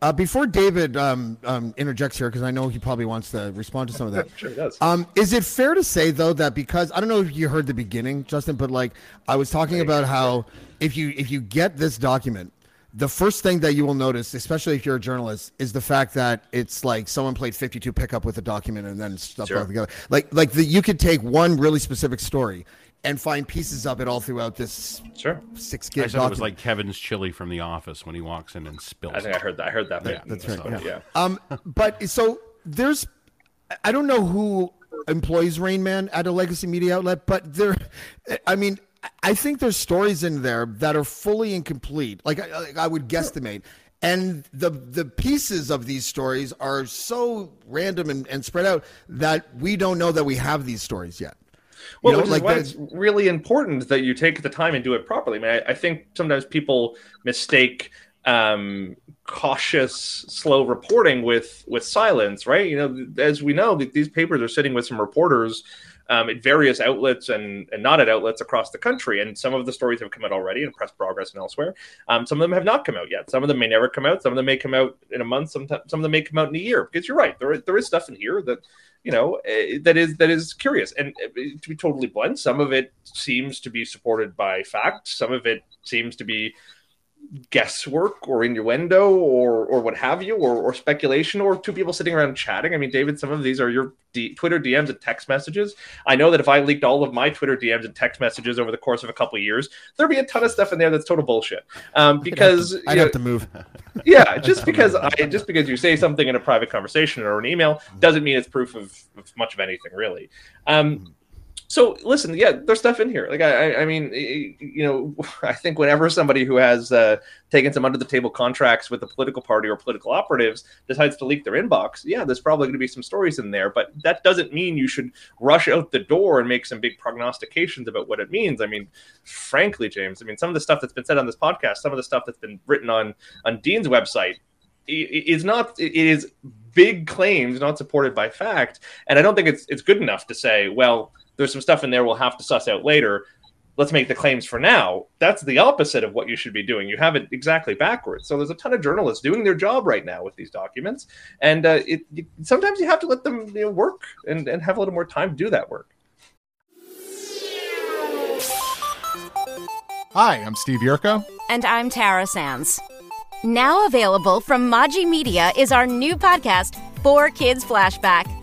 Uh, before David um, um, interjects here, because I know he probably wants to respond to some of that. sure does. Um, is it fair to say though that because I don't know if you heard the beginning, Justin, but like I was talking about how if you if you get this document, the first thing that you will notice, especially if you're a journalist, is the fact that it's like someone played 52 pickup with a document and then stuff sure. all together. Like like the, you could take one really specific story and find pieces of it all throughout this sure six gig. I said it was like Kevin's chili from The Office when he walks in and spills. I think I heard that. I heard that. Yeah, that's right. Yeah. yeah. Um, but so there's, I don't know who employs Rain Man at a legacy media outlet, but there, I mean, I think there's stories in there that are fully incomplete. Like I, I would guesstimate. And the the pieces of these stories are so random and, and spread out that we don't know that we have these stories yet. Well, you know, which like is why it's really important that you take the time and do it properly. I mean, I, I think sometimes people mistake um, cautious, slow reporting with with silence. Right? You know, as we know, these papers are sitting with some reporters. Um, at various outlets and, and not at outlets across the country. And some of the stories have come out already in Press Progress and elsewhere. Um, some of them have not come out yet. Some of them may never come out. Some of them may come out in a month. Some, some of them may come out in a year. Because you're right, there, there is stuff in here that you know uh, that is that is curious and uh, to be totally blunt some of it seems to be supported by fact some of it seems to be guesswork or innuendo or or what have you or, or speculation or two people sitting around chatting. I mean david some of these are your D- twitter dms and text messages. I know that if i leaked all of my twitter dms and text messages over the course of a couple of years there'd be a ton of stuff in there that's total bullshit. Um, because I'd have to move. yeah just because i just because you say something in a private conversation or an email doesn't mean it's proof of, of much of anything really. Um, so listen, yeah, there's stuff in here. Like I, I mean, you know, I think whenever somebody who has uh, taken some under the table contracts with a political party or political operatives decides to leak their inbox, yeah, there's probably going to be some stories in there. But that doesn't mean you should rush out the door and make some big prognostications about what it means. I mean, frankly, James, I mean, some of the stuff that's been said on this podcast, some of the stuff that's been written on on Dean's website, is not. It is big claims not supported by fact, and I don't think it's it's good enough to say, well there's some stuff in there we'll have to suss out later. Let's make the claims for now. That's the opposite of what you should be doing. You have it exactly backwards. So there's a ton of journalists doing their job right now with these documents, and uh, it, it, sometimes you have to let them you know, work and, and have a little more time to do that work. Hi, I'm Steve Yerko. And I'm Tara Sands. Now available from Maji Media is our new podcast, Four Kids Flashback.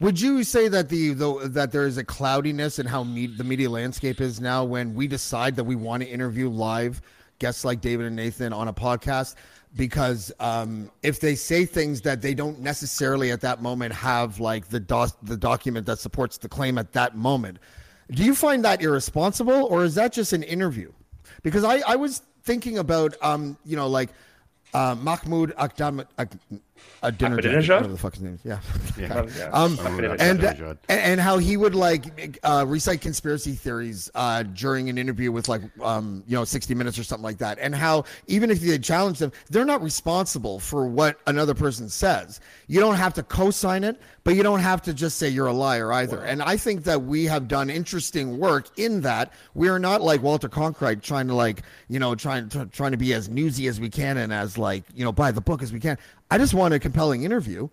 Would you say that the, the that there is a cloudiness in how me, the media landscape is now when we decide that we want to interview live guests like David and Nathan on a podcast? Because um, if they say things that they don't necessarily at that moment have like the dos- the document that supports the claim at that moment, do you find that irresponsible or is that just an interview? Because I, I was thinking about um, you know like uh, Mahmoud Akdam, a dinner whatever the fuck his name is. Yeah. yeah. um, and, and, and how he would like uh, recite conspiracy theories uh, during an interview with like um, you know 60 minutes or something like that. And how even if they challenge them they're not responsible for what another person says. You don't have to co-sign it but you don't have to just say you're a liar either. And i think that we have done interesting work in that. We are not like walter cronkite trying to like you know trying to trying to be as newsy as we can and as like you know by the book as we can. I just want a compelling interview.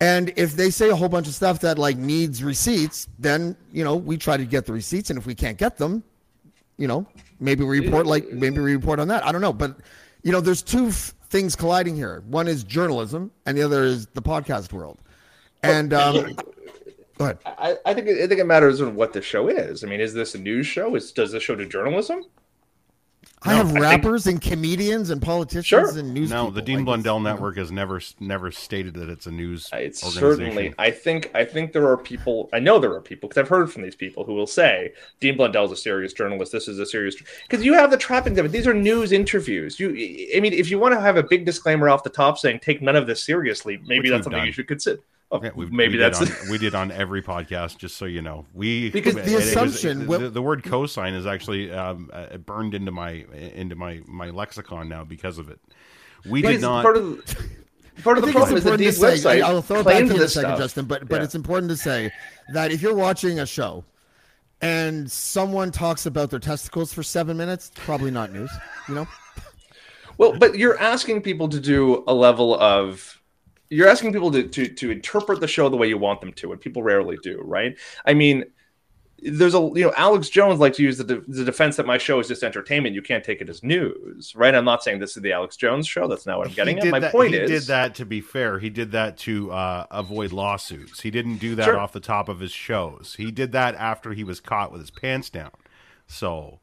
And if they say a whole bunch of stuff that like needs receipts, then you know we try to get the receipts, and if we can't get them, you know maybe we report like maybe we report on that. I don't know, but you know there's two f- things colliding here. One is journalism, and the other is the podcast world. And um, go ahead. I, I think I think it matters on what the show is. I mean, is this a news show? Is does this show do journalism? I have rappers think... and comedians and politicians sure. and news. No, people. the Dean like Blundell Network has never never stated that it's a news. It's certainly. I think I think there are people. I know there are people because I've heard from these people who will say Dean Blundell's a serious journalist. This is a serious because you have the trappings of it. These are news interviews. You, I mean, if you want to have a big disclaimer off the top saying take none of this seriously, maybe Which that's something done. you should consider. Yeah, maybe we that's did on, we did on every podcast. Just so you know, we because the assumption was, the, the, word cosign is actually um, uh, burned into my into my my lexicon now because of it. We did not. Part of the, part of the problem is that these websites. I'll throw it back to in a second, Justin. But but yeah. it's important to say that if you're watching a show and someone talks about their testicles for seven minutes, probably not news. You know. Well, but you're asking people to do a level of you're asking people to, to to interpret the show the way you want them to, and people rarely do, right? I mean, there's a you know Alex Jones likes to use the, de- the defense that my show is just entertainment. You can't take it as news, right? I'm not saying this is the Alex Jones show. That's not what I'm getting at. My that, point he is, he did that to be fair. He did that to uh, avoid lawsuits. He didn't do that sure. off the top of his shows. He did that after he was caught with his pants down. So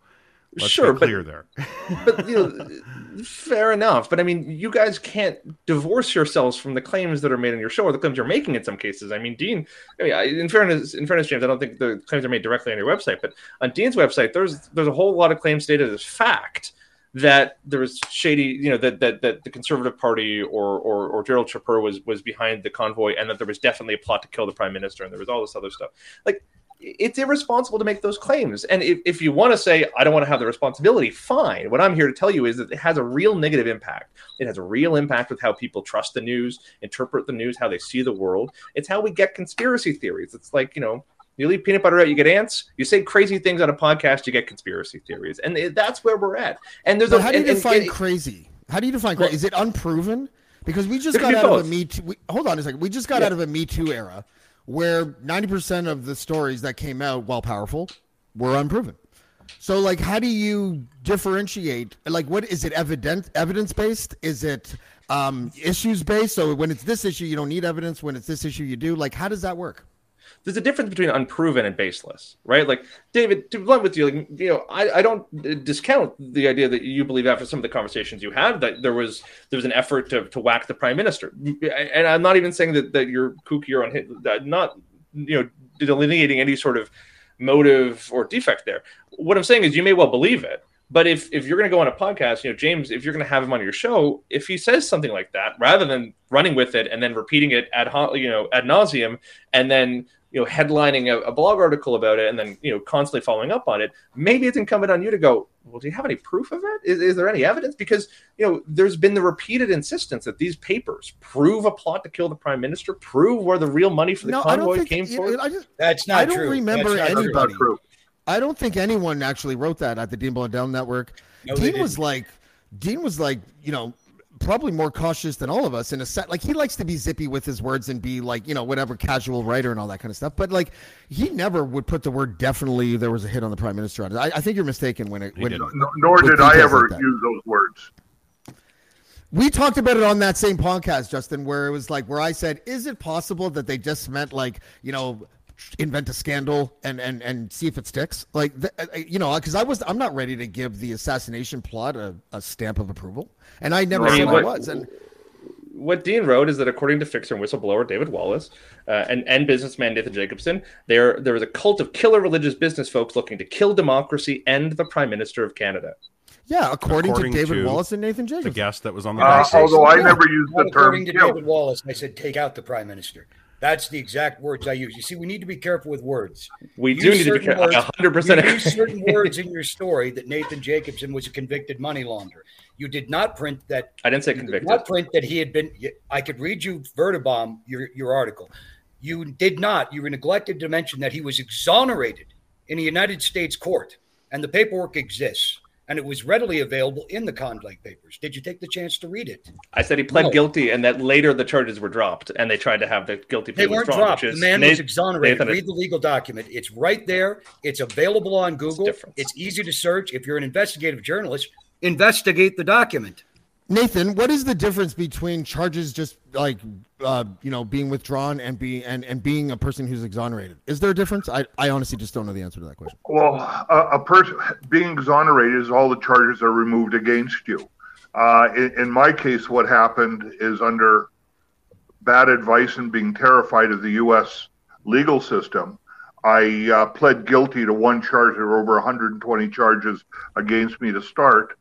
Let's sure, be but clear there. but you know, fair enough. But I mean, you guys can't divorce yourselves from the claims that are made on your show or the claims you're making in some cases. I mean, Dean. I mean, I- in fairness, in fairness, James, I don't think the claims are made directly on your website, but on Dean's website, there's there's a whole lot of claims stated as fact that there was shady, you know, that that, that the Conservative Party or, or or Gerald Chipeur was was behind the convoy, and that there was definitely a plot to kill the prime minister, and there was all this other stuff. Like, it's irresponsible to make those claims. And if, if you want to say, I don't want to have the responsibility, fine. What I'm here to tell you is that it has a real negative impact. It has a real impact with how people trust the news, interpret the news, how they see the world. It's how we get conspiracy theories. It's like, you know, you leave peanut butter out, you get ants. You say crazy things on a podcast, you get conspiracy theories. And it- that's where we're at. And there's But a, how do you and- define and- crazy? How do you define crazy? Is it unproven? Because we just got out of a Me Too. We, hold on a second. We just got Yeah. out of a Me Too era where 90% of the stories that came out, while powerful, were unproven. So, like, how do you differentiate? Like, what is it? Evident, evidence based? Is it um, issues based? So, when it's this issue, you don't need evidence. When it's this issue, you do. Like, how does that work? There's a difference between unproven and baseless, right? Like David, to be blunt with you, like you know, I, I don't discount the idea that you believe after some of the conversations you had that there was there was an effort to, to whack the prime minister, and I'm not even saying that that you're kooky or that not you know delineating any sort of motive or defect there. What I'm saying is you may well believe it. But if, if you're going to go on a podcast, you know, James, if you're going to have him on your show, if he says something like that, rather than running with it and then repeating it ad you know ad nauseum, and then you know headlining a, a blog article about it, and then you know constantly following up on it, maybe it's incumbent on you to go, well, do you have any proof of it? Is, is there any evidence? Because you know there's been the repeated insistence that these papers prove a plot to kill the prime minister, prove where the real money for the No, convoy came from. know, I just, That's not I don't true. remember That's not anybody. true. I don't think anyone actually wrote that at the Dean Blundell Network. No, Dean was like, Dean was like, you know, probably more cautious than all of us in a set. Like he likes to be zippy with his words and be like, you know, whatever casual writer and all that kind of stuff. But like, he never would put the word definitely. There was a hit on the prime minister. I, I think you're mistaken when it. When did. it, No- Nor did I ever like use those words. We talked about it on that same podcast, Justin, where it was like where I said, "Is it possible that they just meant like you know, invent a scandal and and and see if it sticks?" Like th- uh, you know, because I was I'm not ready to give the assassination plot a, a stamp of approval, and I never I mean, said I what- was. And what Dean wrote is that according to Fixer and whistleblower David Wallace uh, and, and businessman Nathan Jacobson, there there was a cult of killer religious business folks looking to kill democracy and the Prime Minister of Canada. yeah, according, According to David to Wallace and Nathan Jacobson, The guest that was on the Uh, although I Yeah. never used Not the term according to kill. David Wallace. I said take out the prime minister. That's the exact words I use. You see, we need to be careful with words. We do need to be careful. words- hundred percent. You used certain words in your story that Nathan Jacobson was a convicted money launderer. You did not print that. I didn't say You did convicted. not print that he had been. I could read you verbatim your your article. You did not. You were neglected to mention that he was exonerated in a United States court, and the paperwork exists, and it was readily available in the Klondike papers. Did you take the chance to read it? I said he pled No. guilty, and that later the charges were dropped, and they tried to have the guilty plea They weren't withdrawn. dropped. The man Nathan- was exonerated. Nathan- Read the legal document. It's right there. It's available on Google. different. It's easy to search. If you're an investigative journalist, investigate the document. Nathan, what is the difference between charges just like uh, you know being withdrawn and be and, and being a person who's exonerated? Is there a difference? I, I honestly just don't know the answer to that question. Well, a, a person being exonerated is all the charges are removed against you. Uh, in, in my case, what happened is under bad advice and being terrified of the U.S. legal system, I uh, pled guilty to one charge. There were over 120 charges against me to start.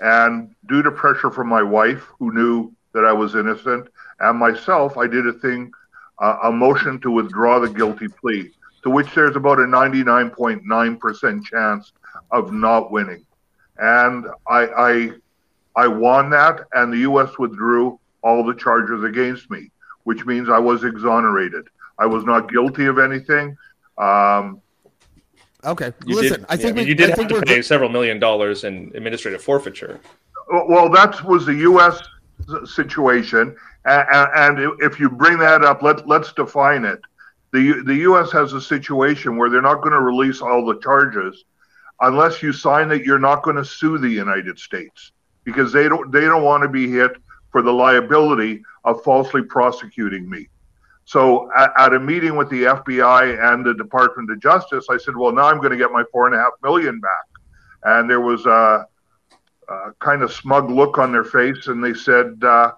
And due to pressure from my wife, who knew that I was innocent, and myself, I did a thing, uh, a motion to withdraw the guilty plea, to which there's about a 99.9% chance of not winning. And I, I, I won that, and the U.S. withdrew all the charges against me, which means I was exonerated. I was not guilty of anything. Um, Okay, You listen, did, I think yeah, we, you did I have we're to pay several million dollars in administrative forfeiture. Well, that was the U.S. situation, and, and if you bring that up, let let's define it. the The U.S. has a situation where they're not going to release all the charges unless you sign that you're not going to sue the United States because they don't they don't want to be hit for the liability of falsely prosecuting me. So at, at a meeting with the FBI and the Department of Justice, I said, "Well, now I'm going to get my four and a half million back." and there was a, a kind of smug look on their face, and they said, uh,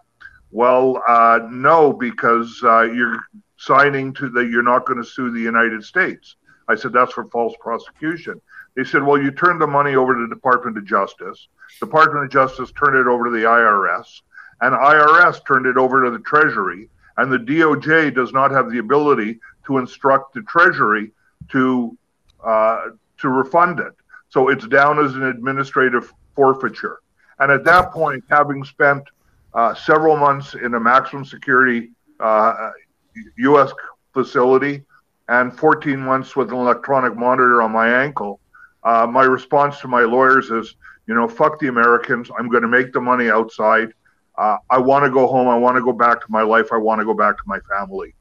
"Well, uh, no, because uh, you're signing to that you're not going to sue the United States." I said, "That's for false prosecution." They said, "Well, you turned the money over to the Department of Justice. Department of Justice turned it over to the IRS, and IRS turned it over to the Treasury." And the DOJ does not have the ability to instruct the Treasury to uh, to refund it. So it's down as an administrative forfeiture. And at that point, having spent uh, several months in a maximum security uh, U.S. facility and 14 months with an electronic monitor on my ankle, uh, my response to my lawyers is, you know, fuck the Americans. I'm going to make the money outside. Uh, I want to go home. I want to go back to my life. I want to go back to my family.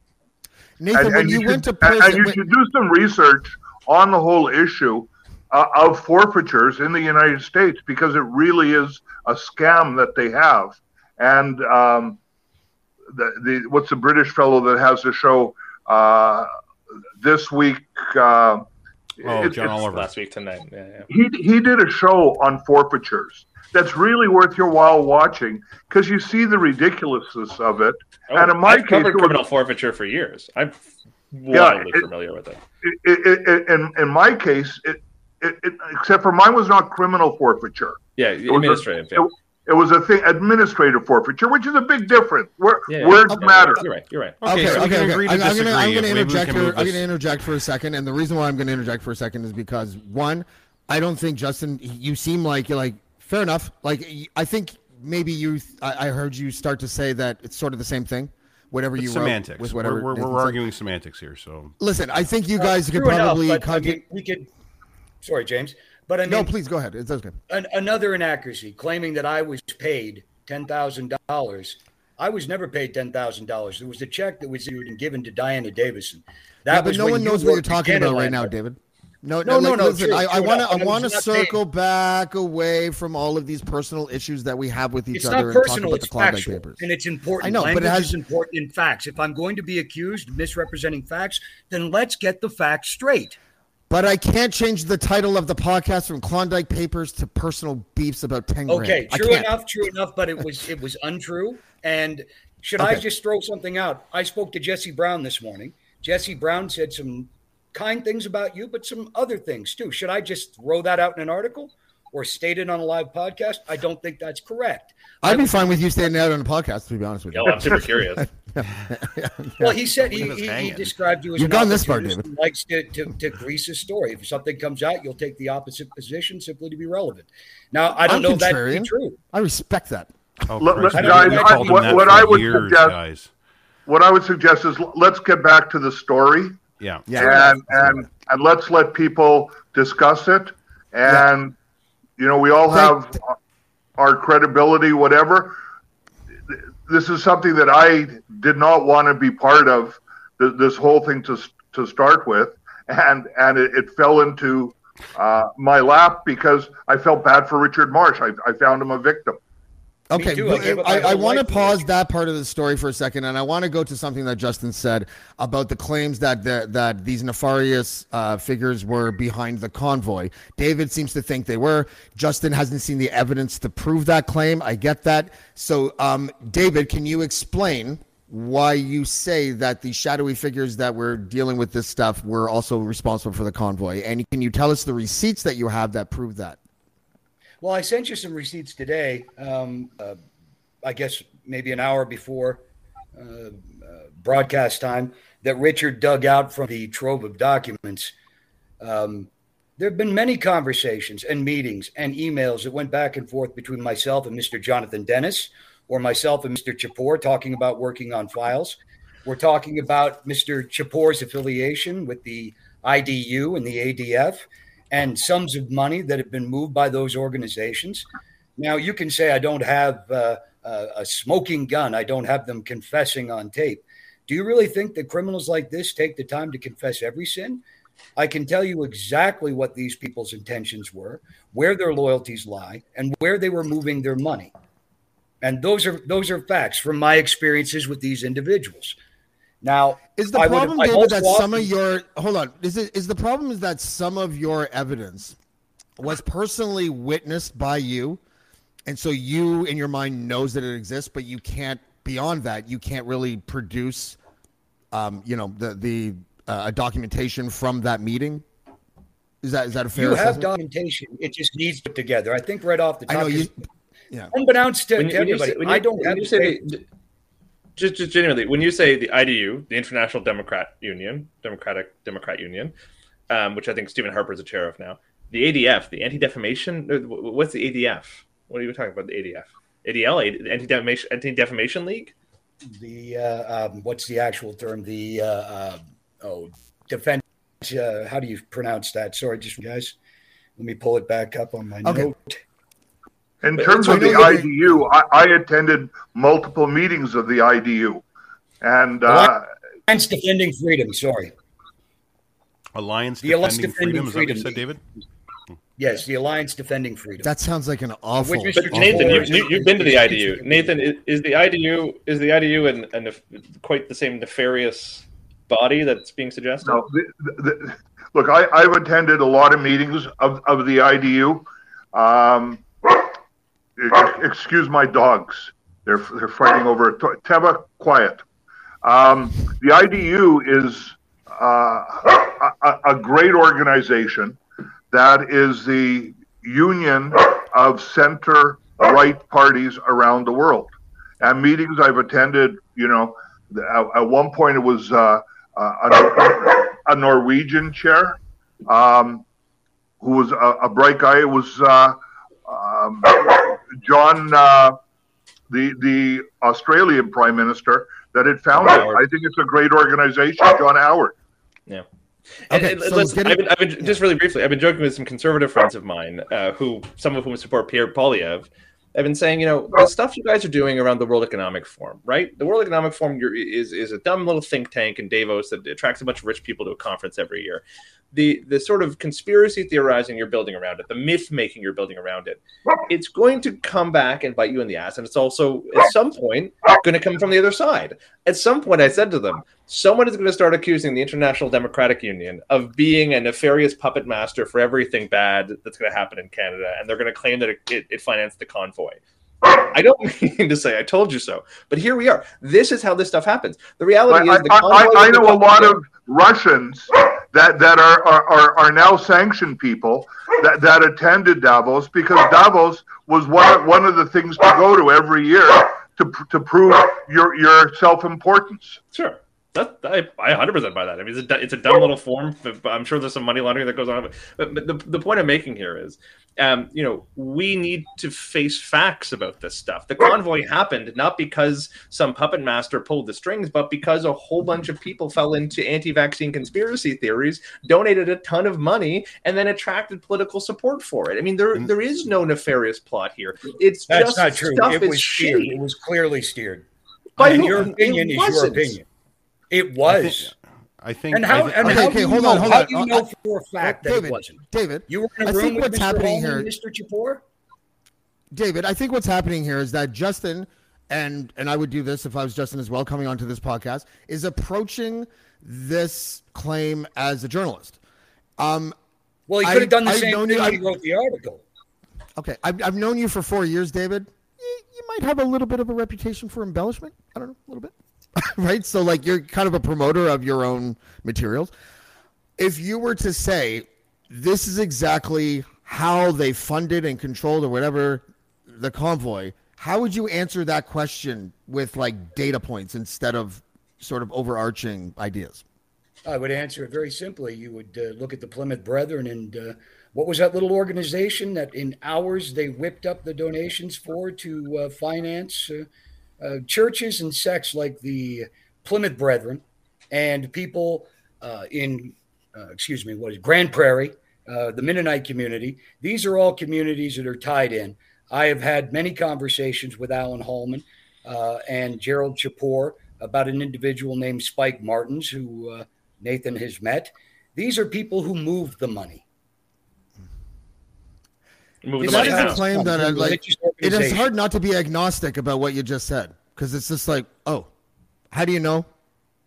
Nathan, And, when and you, you, went should, to prison, and you wait- should do some research on the whole issue uh, of forfeitures in the United States because it really is a scam that they have. And um, the, the what's the British fellow that has the show uh, this week? Uh, Oh, it- John Oliver. last week tonight. Yeah, yeah. he he did a show on forfeitures that's really worth your while watching because you see the ridiculousness of it. Oh, and in my I've case, covered it was- criminal forfeiture for years. I'm wildly it- familiar with it. it, it, it, in in my case, it, it, it except for mine was not criminal forfeiture. Yeah, was a- administrative. yeah. It, it was a thing administrative forfeiture, which is a big difference. Where Yeah, words yeah, matter. You're right. You're right. Okay, so okay, okay. I'm, I'm gonna, I'm disagree. gonna Maybe we interject can here. I'm gonna interject for a second, and the reason why I'm gonna interject for a second is because one, I don't think Justin. You seem like you're like fair enough. Like I think maybe you. I, I heard you start to say that it's sort of the same thing. Whatever you It's wrote semantics. with We're, whatever. we're, we're arguing semantics here. So Listen, I think you guys uh, could True enough, probably. but, I mean, we could. Sorry, James, but I mean, no, please go ahead. It's okay. an, another inaccuracy claiming that I was paid ten thousand dollars. I was never paid ten thousand dollars. There was a check that was given to Diana Davison. That yeah, but was no one knows what you're talking about right now, David. No, No, no, no, no, Listen, true, I, want to, I want to not paid. circle back away from all of these personal issues that we have with each It's other not and personal. It's factual, papers. and it's important. I know, but it has- important in facts. If I'm going to be accused of misrepresenting facts, then let's get the facts straight. But I can't change the title of the podcast from Klondike Papers to personal beefs about ten grand. Okay, I true enough, true enough, but it was it was untrue. And should I just throw something out? I spoke to Jesse Brown this morning. Jesse Brown said some kind things about you, but some other things too. Should I just throw that out in an article or state it on a live podcast? I don't think that's correct. I'd be fine with you standing out on a podcast, to be honest with you. No, I'm super curious. Well, he said he, he, he described you as You've an gone this far, opportunist David. who likes to, to, to grease his story. If something comes out, you'll take the opposite position simply to be relevant. Now, I don't I'm know if that to be true. I respect that. oh, Let- Christ, let- we've guys, I- what- that what I would years, suggest- guys. What I would suggest is let's get back to the story. Yeah. Yeah. and and and let's let people discuss it and you know we all have our credibility whatever this is something that i did not want to be part of th- this whole thing to to start with. And and it, it fell into uh, my lap because i felt bad for richard marsh. I, I found him a victim Okay, too. I but gave up my I, I want to pause that part of the story for a second, and I want to go to something that Justin said about the claims that the, that these nefarious uh, figures were behind the convoy. David seems to think they were. Justin hasn't seen the evidence to prove that claim. I get that. So, um, David, can you explain why you say that the shadowy figures that were dealing with this stuff were also responsible for the convoy? And can you tell us the receipts that you have that prove that? Well, I sent you some receipts today. Um, uh, I guess maybe an hour before uh, uh, broadcast time that Richard dug out from the trove of documents. Um, there have been many conversations and meetings and emails that went back and forth between myself and Mr. Jonathan Dennis, or myself and Mr. Chipeur talking about working on files. We're talking about Mr. Chipeur's affiliation with the IDU and the ADF and sums of money that have been moved by those organizations. Now, you can say I don't have uh, a, a smoking gun, I don't have them confessing on tape. Do you really think that criminals like this take the time to confess every sin? I can tell you exactly what these people's intentions were, where their loyalties lie, and where they were moving their money. And those are those are facts from my experiences with these individuals. Now, Is the I problem, I David, that also some of your hold on? Is it is the problem is that some of your evidence was personally witnessed by you, and so you in your mind knows that it exists, but you can't beyond that. You can't really produce, um, you know, the the uh, documentation from that meeting. Is that is that a fair? You have documentation. It just needs to put together. I think right off the top. I top, know you. 'cause Yeah. unbeknownst to, When, to when you everybody, say, when you, I don't when have you to say the, just, just genuinely when you say the IDU, the International Democrat Union, Democratic Democrat Union, um, which I think Stephen Harper is a chair of now, the ADF, the Anti Defamation, what's the ADF? What are you talking about? The ADF, ADL, Anti Defamation Anti Defamation League. the uh, um, what's the actual term? The uh, uh, oh defense. Uh, how do you pronounce that? Sorry, just guys. Let me pull it back up on my Okay. note. In But terms of the I know that- IDU, I, I attended multiple meetings of the IDU, and uh, Alliance Defending Freedom. Sorry. Alliance The Alliance Defending, Defending Freedom. Is that what you said, David? Yes, the Alliance Defending Freedom. That sounds like an awful. Which But Mr. Nathan, Jacob- you, you, have been to the IDU. Nathan, is, is the IDU is the IDU and an, quite the same nefarious body that's being suggested? no, the, the, the, look, I, I've attended a lot of meetings of, of the IDU. Um, ex- excuse my dogs; they're they're fighting over Teva. Quiet. Um, the IDU is uh, a, a- great organization that is the union of center right parties around the world. And meetings I've attended, you know, at, at one point it was uh, uh, a, a Norwegian chair um, who was a, a bright guy. It was uh, um, John, uh, the the Australian Prime Minister that had founded. Howard. I think it's a great organization, John Howard. Yeah. And, Okay, and so listen, getting- I've been, I've been just really briefly. I've been joking with some conservative friends of mine, uh, who some of whom support Pierre Poilievre. I've been saying, you know, the stuff you guys are doing around the World Economic Forum, right? The World Economic Forum is is a dumb little think tank in Davos that attracts a bunch of rich people to a conference every year. The the sort of conspiracy theorizing you're building around it, the myth making you're building around it, it's going to come back and bite you in the ass, and it's also at some point going to come from the other side. At some point, I said to them, someone is going to start accusing the International Democratic Union of being a nefarious puppet master for everything bad that's going to happen in Canada, and they're going to claim that it, it, it financed the convoy. I don't mean to say I told you so, but here we are. This is how this stuff happens. The reality I, is, the I, I, I know a lot of Russians that that are are, are, now sanctioned people that, that attended Davos because Davos was one one of the things to go to every year to to prove your your self importance. Sure. That, I, I 100% buy that. I mean, it's a, it's a dumb little form. But I'm sure there's some money laundering that goes on. But, but the, the point I'm making here is, um, you know, we need to face facts about this stuff. The convoy happened not because some puppet master pulled the strings, but because a whole bunch of people fell into anti-vaccine conspiracy theories, donated a ton of money, and then attracted political support for it. I mean, there there is no nefarious plot here. It's That's just not true. stuff It is was steered. shitty. It was clearly steered. By and who? your opinion is your wasn't. opinion. It was. I think. And how, I, and Okay, how okay, hold know, on, hold how on. do you Uh, know uh, for a fact that David, it wasn't? David, You were in a I room think with what's Mr. happening here- Mr. Chipeur? David, I think what's happening here is that Justin and and I would do this if I was Justin as well, coming onto this podcast, is approaching this claim as a journalist. Um, Well, he could have done the I've same thing you- he wrote the article. okay, I've, I've known you for four years, David. You, you might have a little bit of a reputation for embellishment. I don't know, a little bit, right? So, like, you're kind of a promoter of your own materials. If you were to say this is exactly how they funded and controlled or whatever the convoy, how would you answer that question with like data points instead of sort of overarching ideas? I would answer it very simply. You would uh, look at the Plymouth Brethren and uh, what was that little organization that in hours they whipped up the donations for to uh, finance uh, churches and sects like the Plymouth Brethren and people uh, in, uh, excuse me, what is Grande Prairie, uh, the Mennonite community. These are all communities that are tied in. I have had many conversations with Alan Hallman uh, and Gerald Chipeur about an individual named Spike Martins who uh, Nathan has met. These are people who moved the money. Move the Is that money is how a claim that uh, I Religious like. It is hard not to be agnostic about what you just said because it's just like, oh, how do you know?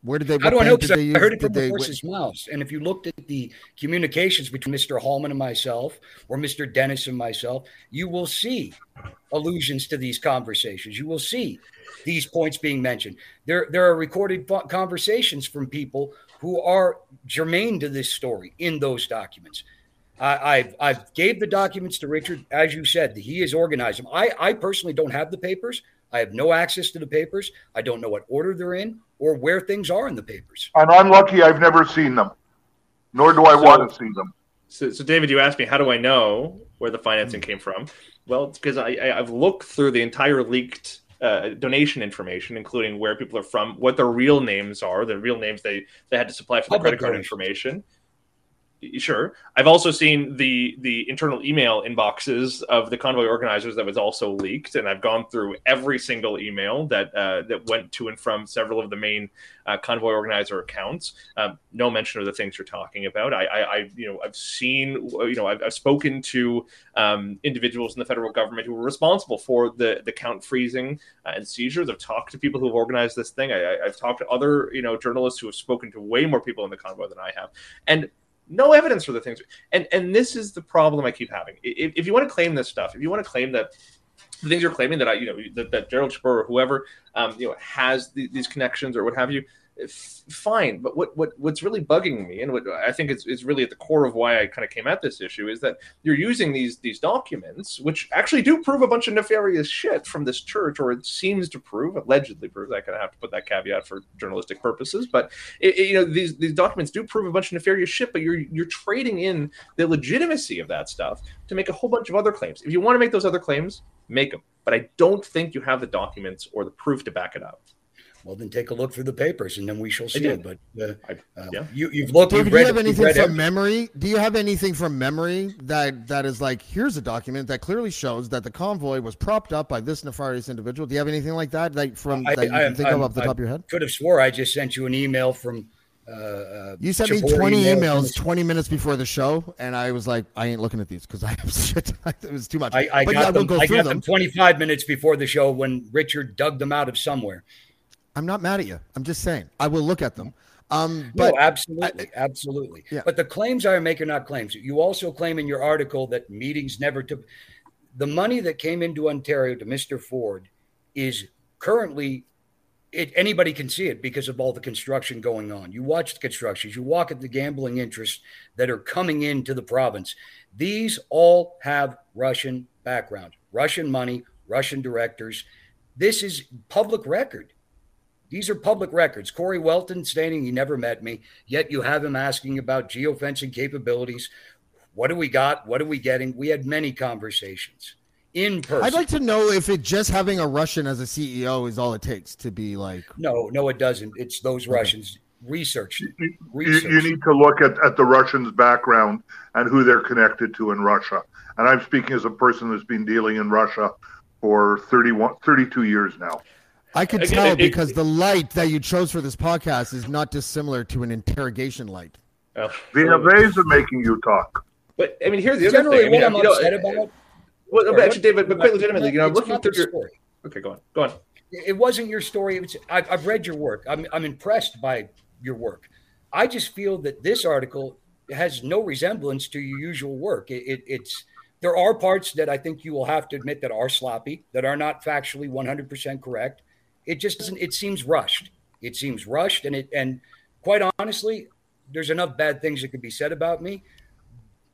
Where did they? How do I know? did Because I use? heard it Did from the they- horse's mouth. And if you looked at the communications between Mr. Hallman and myself, or Mr. Dennis and myself, you will see allusions to these conversations. You will see these points being mentioned. There, there are recorded conversations from people who are germane to this story in those documents. I, I've, I've gave the documents to Richard, as you said, he has organized them. I, I personally don't have the papers. I have no access to the papers. I don't know what order they're in or where things are in the papers. And I'm lucky I've never seen them, nor do I So- want to see them. So, so David, you asked me how do I know where the financing came from? Well, it's because I, I, I've looked through the entire leaked uh, donation information, including where people are from, what their real names are, the real names they, they had to supply for the Public credit card donations. information. Sure. I've also seen the the internal email inboxes of the convoy organizers that was also leaked, and I've gone through every single email that uh, that went to and from several of the main uh, convoy organizer accounts. Um, no mention of the things you're talking about. I, I, I you know, I've seen, you know, I've, I've spoken to um, individuals in the federal government who were responsible for the the count freezing uh, and seizures. I've talked to people who have organized this thing. I, I, I've talked to other, you know, journalists who have spoken to way more people in the convoy than I have, and no evidence for the things. And and this is the problem I keep having. If, if you want to claim this stuff, if you want to claim that the things you're claiming that I, you know, that, that Gerald Chipeur or whoever, um, you know, has the, these connections or what have you, fine. But what, what what's really bugging me, and what I think is, is really at the core of why I kind of came at this issue, is that you're using these these documents, which actually do prove a bunch of nefarious shit from this church, or it seems to prove, allegedly prove. I kind of have to put that caveat for journalistic purposes, but it, it- you know these these documents do prove a bunch of nefarious shit. But you're you're trading in the legitimacy of that stuff to make a whole bunch of other claims. If you want to make those other claims, make them. But I don't think you have the documents or the proof to back it up. Well, then take a look through the papers, and then we shall see it. But uh, I, uh, yeah. you, you've looked. David, you've do you read, have you've anything from everything. memory? Do you have anything from memory that that is like here's a document that clearly shows that the convoy was propped up by this nefarious individual? Do you have anything like that like from I- that you I- can think of I'm- off the I top of your head? Could have swore I just sent you an email from. Uh, uh, You sent me 20 email emails the- 20 minutes before the show, and I was like, I ain't looking at these because I have shit. it was too much. I, I but got yeah, I will them. go I got them. them 25 minutes before the show when Richard dug them out of somewhere. I'm not mad at you. I'm just saying I will look at them. Um, but no, absolutely, absolutely. Yeah. But the claims I make are not claims. You also claim in your article that meetings never took. The money that came into Ontario to Mr. Ford is currently. It, anybody can see it because of all the construction going on. You watch the constructions, you walk at the gambling interests that are coming into the province. These all have Russian background, Russian money, Russian directors. This is public record. These are public records. Corey Welton stating he never met me, yet you have him asking about geofencing capabilities. What do we got? What are we getting? We had many conversations in person. I'd like to know if it just having a Russian as a CEO is all it takes to be like. no, no, it doesn't. It's those Russians. Research. You, Research. you need to look at, at the Russians' background and who they're connected to in Russia. And I'm speaking as a person that's been dealing in Russia for 31, 32 years now. I could Again, tell it- it- because the light that you chose for this podcast is not dissimilar to an interrogation light. Well, They have ways of making you talk. but I mean, here's the other Generally, thing. I mean, what I'm you know, upset uh, about. Uh, well, Sorry, actually, David, but quite it's legitimately, you know, I'm looking through your. story. Okay, go on, go on. it wasn't your story. It was, I've, I've read your work. I'm, I'm impressed by your work. I just feel that this article has no resemblance to your usual work. It, it, it's there are parts that I think you will have to admit that are sloppy, that are not factually 100% correct. It just doesn't. It seems rushed. It seems rushed, and it and quite honestly, there's enough bad things that could be said about me.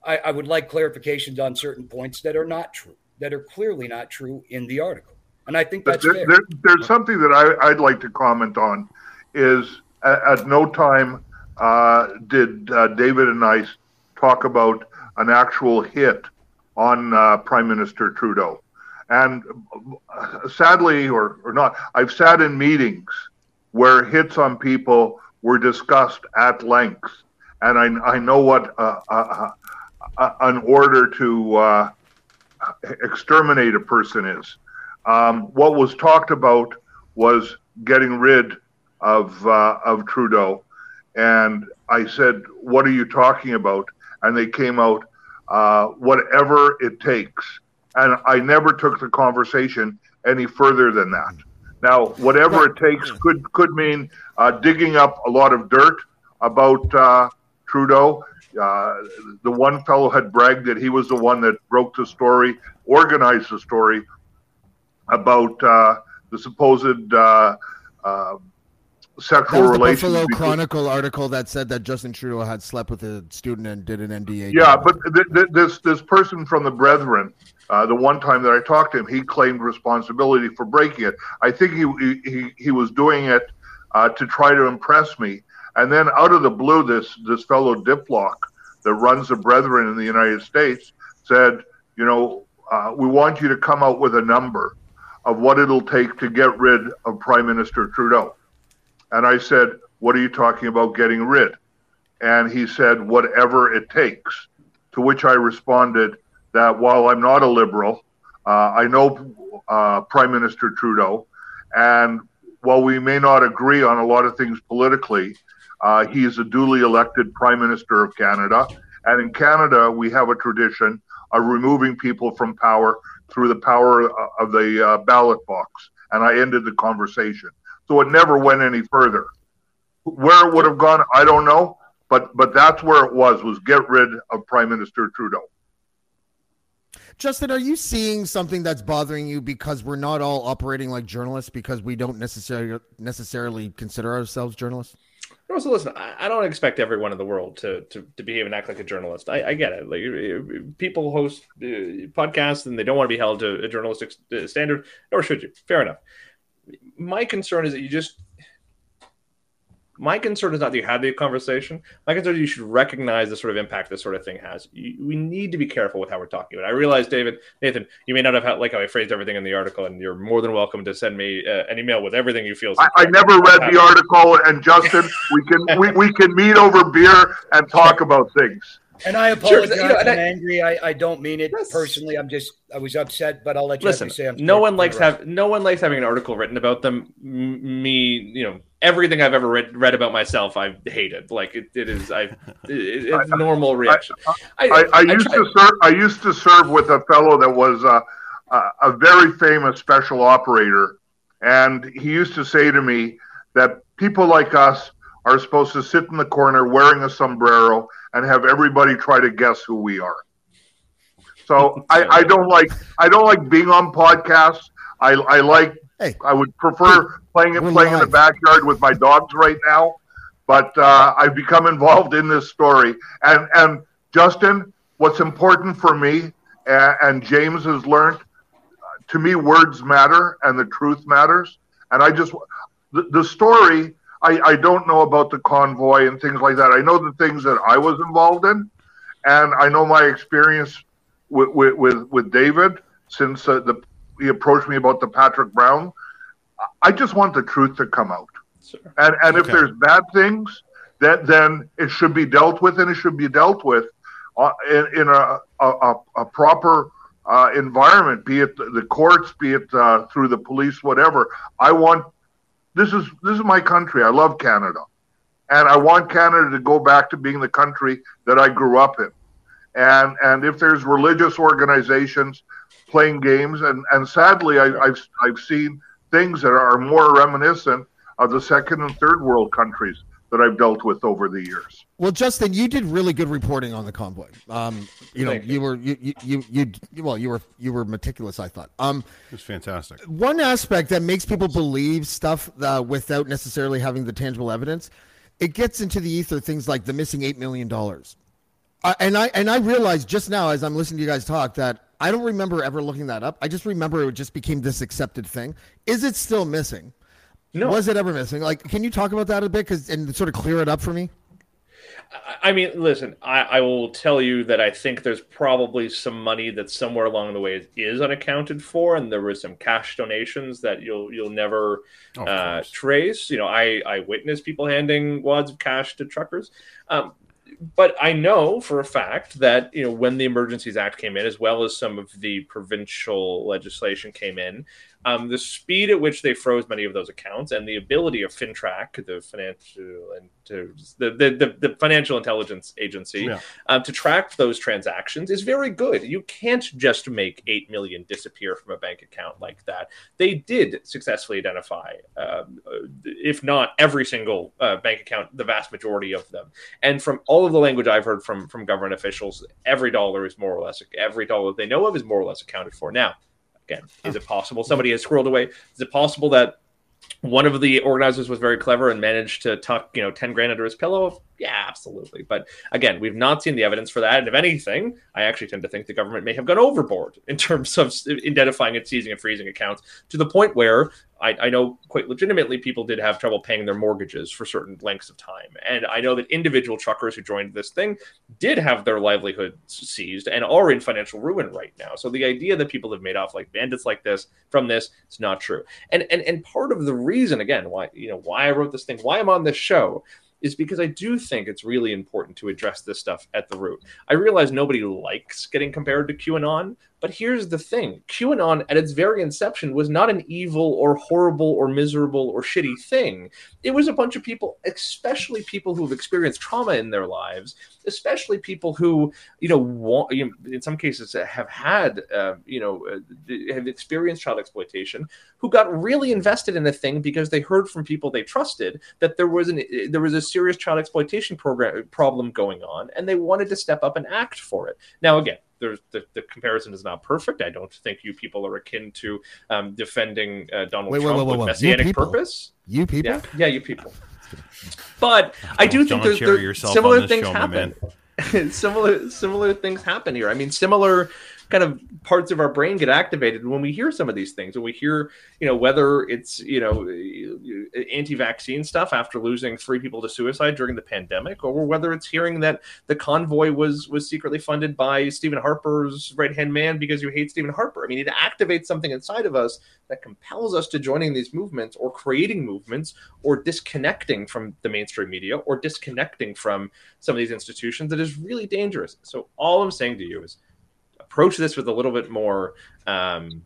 I, I would like clarifications on certain points that are not true, that are clearly not true in the article, and I think that's there, fair. there, there's something that I, I'd like to comment on is at, at no time uh, did uh, David and I talk about an actual hit on uh, Prime Minister Trudeau. And uh, sadly, or, or not, I've sat in meetings where hits on people were discussed at length. And I, I know what uh, uh, uh, an order to uh, exterminate a person is. Um, what was talked about was getting rid of uh, of Trudeau, and I said, "What are you talking about?" And they came out, uh, "Whatever it takes." And I never took the conversation any further than that. Now, whatever it takes could could mean uh, digging up a lot of dirt about uh, Trudeau. Uh, the one fellow had bragged that he was the one that broke the story, organized the story about uh, the supposed uh, uh, That sexual relations. Buffalo between- Chronicle article that said that Justin Trudeau had slept with a student and did an NDA. Yeah, but th- th- this this person from the Brethren, uh, the one time that I talked to him, he claimed responsibility for breaking it. I think he he he was doing it uh, to try to impress me. And then out of the blue, this this fellow Diplock that runs the Brethren in the United States said, you know, uh, we want you to come out with a number of what it'll take to get rid of Prime Minister Trudeau. And I said, what are you talking about getting rid? And he said, whatever it takes. To which I responded that while I'm not a liberal, uh, I know uh, Prime Minister Trudeau, and while we may not agree on a lot of things politically, uh, he is a duly elected Prime Minister of Canada. And in Canada, we have a tradition of removing people from power through the power of the uh, ballot box. And I ended the conversation. So it never went any further. Where it would have gone, I don't know. But but that's where it was was get rid of Prime Minister Trudeau. Justin, are you seeing something that's bothering you because we're not all operating like journalists because we don't necessarily necessarily consider ourselves journalists? Also, listen, I, don't expect everyone in the world to, to, to behave and act like a journalist. I, I get it. Like people host uh, podcasts and they don't want to be held to a journalistic standard, nor should you. Fair enough. My concern is that you just. My concern is not that you had the conversation. My concern is you should recognize the sort of impact this sort of thing has. You, we need to be careful with how we're talking about. it. I realize, David, Nathan, you may not have had, like how I phrased everything in the article, and you're more than welcome to send me uh, an email with everything you feel. I, I never read I'm the article, and Justin, we can we, we can meet over beer and talk about things. And I Sure, apologize. you know, and I'm I- angry. I, I don't mean it Yes. personally. I'm just I was upset, but I'll let you Listen, have me say. I'm no one likes have no one likes having an article written about them. M- me, you know, everything I've ever read, read about myself, I've hated. Like it, it is, I, it, it's a normal reaction. I, I, I used try- to serve. I used to serve with a fellow that was uh, a, a very famous special operator, and he used to say to me that people like us are supposed to sit in the corner wearing a sombrero and have everybody try to guess who we are. So I, I don't like I don't like being on podcasts. I, I like Hey. I would prefer playing We're playing in the backyard with my dogs right now. But uh, I've become involved in this story. And and Justin, what's important for me, and, and James has learned, to me, words matter and the truth matters. And I just the, the story. I, I don't know about the convoy and things like that. I know the things that I was involved in, and I know my experience with with with, with David since uh, the he approached me about the Patrick Brown. I just want the truth to come out. Sure. And and if there's bad things, that then it should be dealt with, and it should be dealt with uh, in, in a, a, a, a proper uh, environment, be it the, the courts, be it uh, through the police, whatever. I want this is this is my country. I love Canada, and I want Canada to go back to being the country that I grew up in. And and if there's religious organizations playing games, and and sadly, I, I've I've seen things that are more reminiscent of the second and third world countries that I've dealt with over the years. Well, Justin, you did really good reporting on the convoy. Um, you know, Thank you were you, you you you you- well, you were you were meticulous. I thought. Um, It was fantastic. one aspect that makes people believe stuff uh, without necessarily having the tangible evidence, it gets into the ether things like the missing eight million dollars. Uh, and I and I realized just now as I'm listening to you guys talk that I don't remember ever looking that up. I just remember it just became this accepted thing. Is it still missing? No. Was it ever missing? Like, can you talk about that a bit, cause, and sort of clear it up for me? I- mean, listen, I, I will tell you that I think there's probably some money that somewhere along the way is, is unaccounted for, and there were some cash donations that you'll you'll never Oh, uh, trace. You know, I I witnessed people handing wads of cash to truckers. Um, but I know for a fact that you know when the Emergencies Act came in, as well as some of the provincial legislation came in, Um, the speed at which they froze many of those accounts and the ability of FINTRAC, the financial and to the, the, the, the financial intelligence agency, Yeah. um, to track those transactions is very good. You can't just make eight million disappear from a bank account like that. They did successfully identify, um, uh, if not every single uh, bank account, the vast majority of them. And from all of the language I've heard from from government officials, every dollar is more or less every dollar they know of is more or less accounted for. Now, again, is it possible somebody has squirreled away? Is it possible that one of the organizers was very clever and managed to tuck, you know, 10 grand under his pillow? Yeah, absolutely. But again, we've not seen the evidence for that. And if anything, I actually tend to think the government may have gone overboard in terms of identifying and seizing and freezing accounts to the point where I, I know quite legitimately people did have trouble paying their mortgages for certain lengths of time. And I know that individual truckers who joined this thing did have their livelihoods seized and are in financial ruin right now. So the idea that people have made off like bandits like this from this, it's not true. And and and part of the reason again why you know why I wrote this thing, why I'm on this show is because I do think it's really important to address this stuff at the root. I realize nobody likes getting compared to QAnon, but here's the thing QAnon, at its very inception, was not an evil or horrible or miserable or shitty thing. It was a bunch of people, especially people who've experienced trauma in their lives, especially people who, you know, want, you know in some cases have had, uh, you know, uh, have experienced child exploitation, who got really invested in the thing because they heard from people they trusted that there was an there was a serious child exploitation program problem going on, and they wanted to step up and act for it. Now, again, there's the, the comparison is not perfect. I don't think you people are akin to um, defending uh, Donald Wait, wait, Trump wait, wait, with wait. You messianic people? purpose. You people? Yeah, yeah, you people. But I do think Don't there's, there's similar things show, happen. man. similar similar things happen here. I mean, similar kind of parts of our brain get activated when we hear some of these things. When we hear, you know, whether it's you know anti-vaccine stuff after losing three people to suicide during the pandemic, or whether it's hearing that the convoy was was secretly funded by Stephen Harper's right hand man because you hate Stephen Harper. I mean, it activates something inside of us that compels us to joining these movements or creating movements or disconnecting from the mainstream media or disconnecting from some of these institutions that is really dangerous. So all I'm saying to you is approach this with a little bit more um,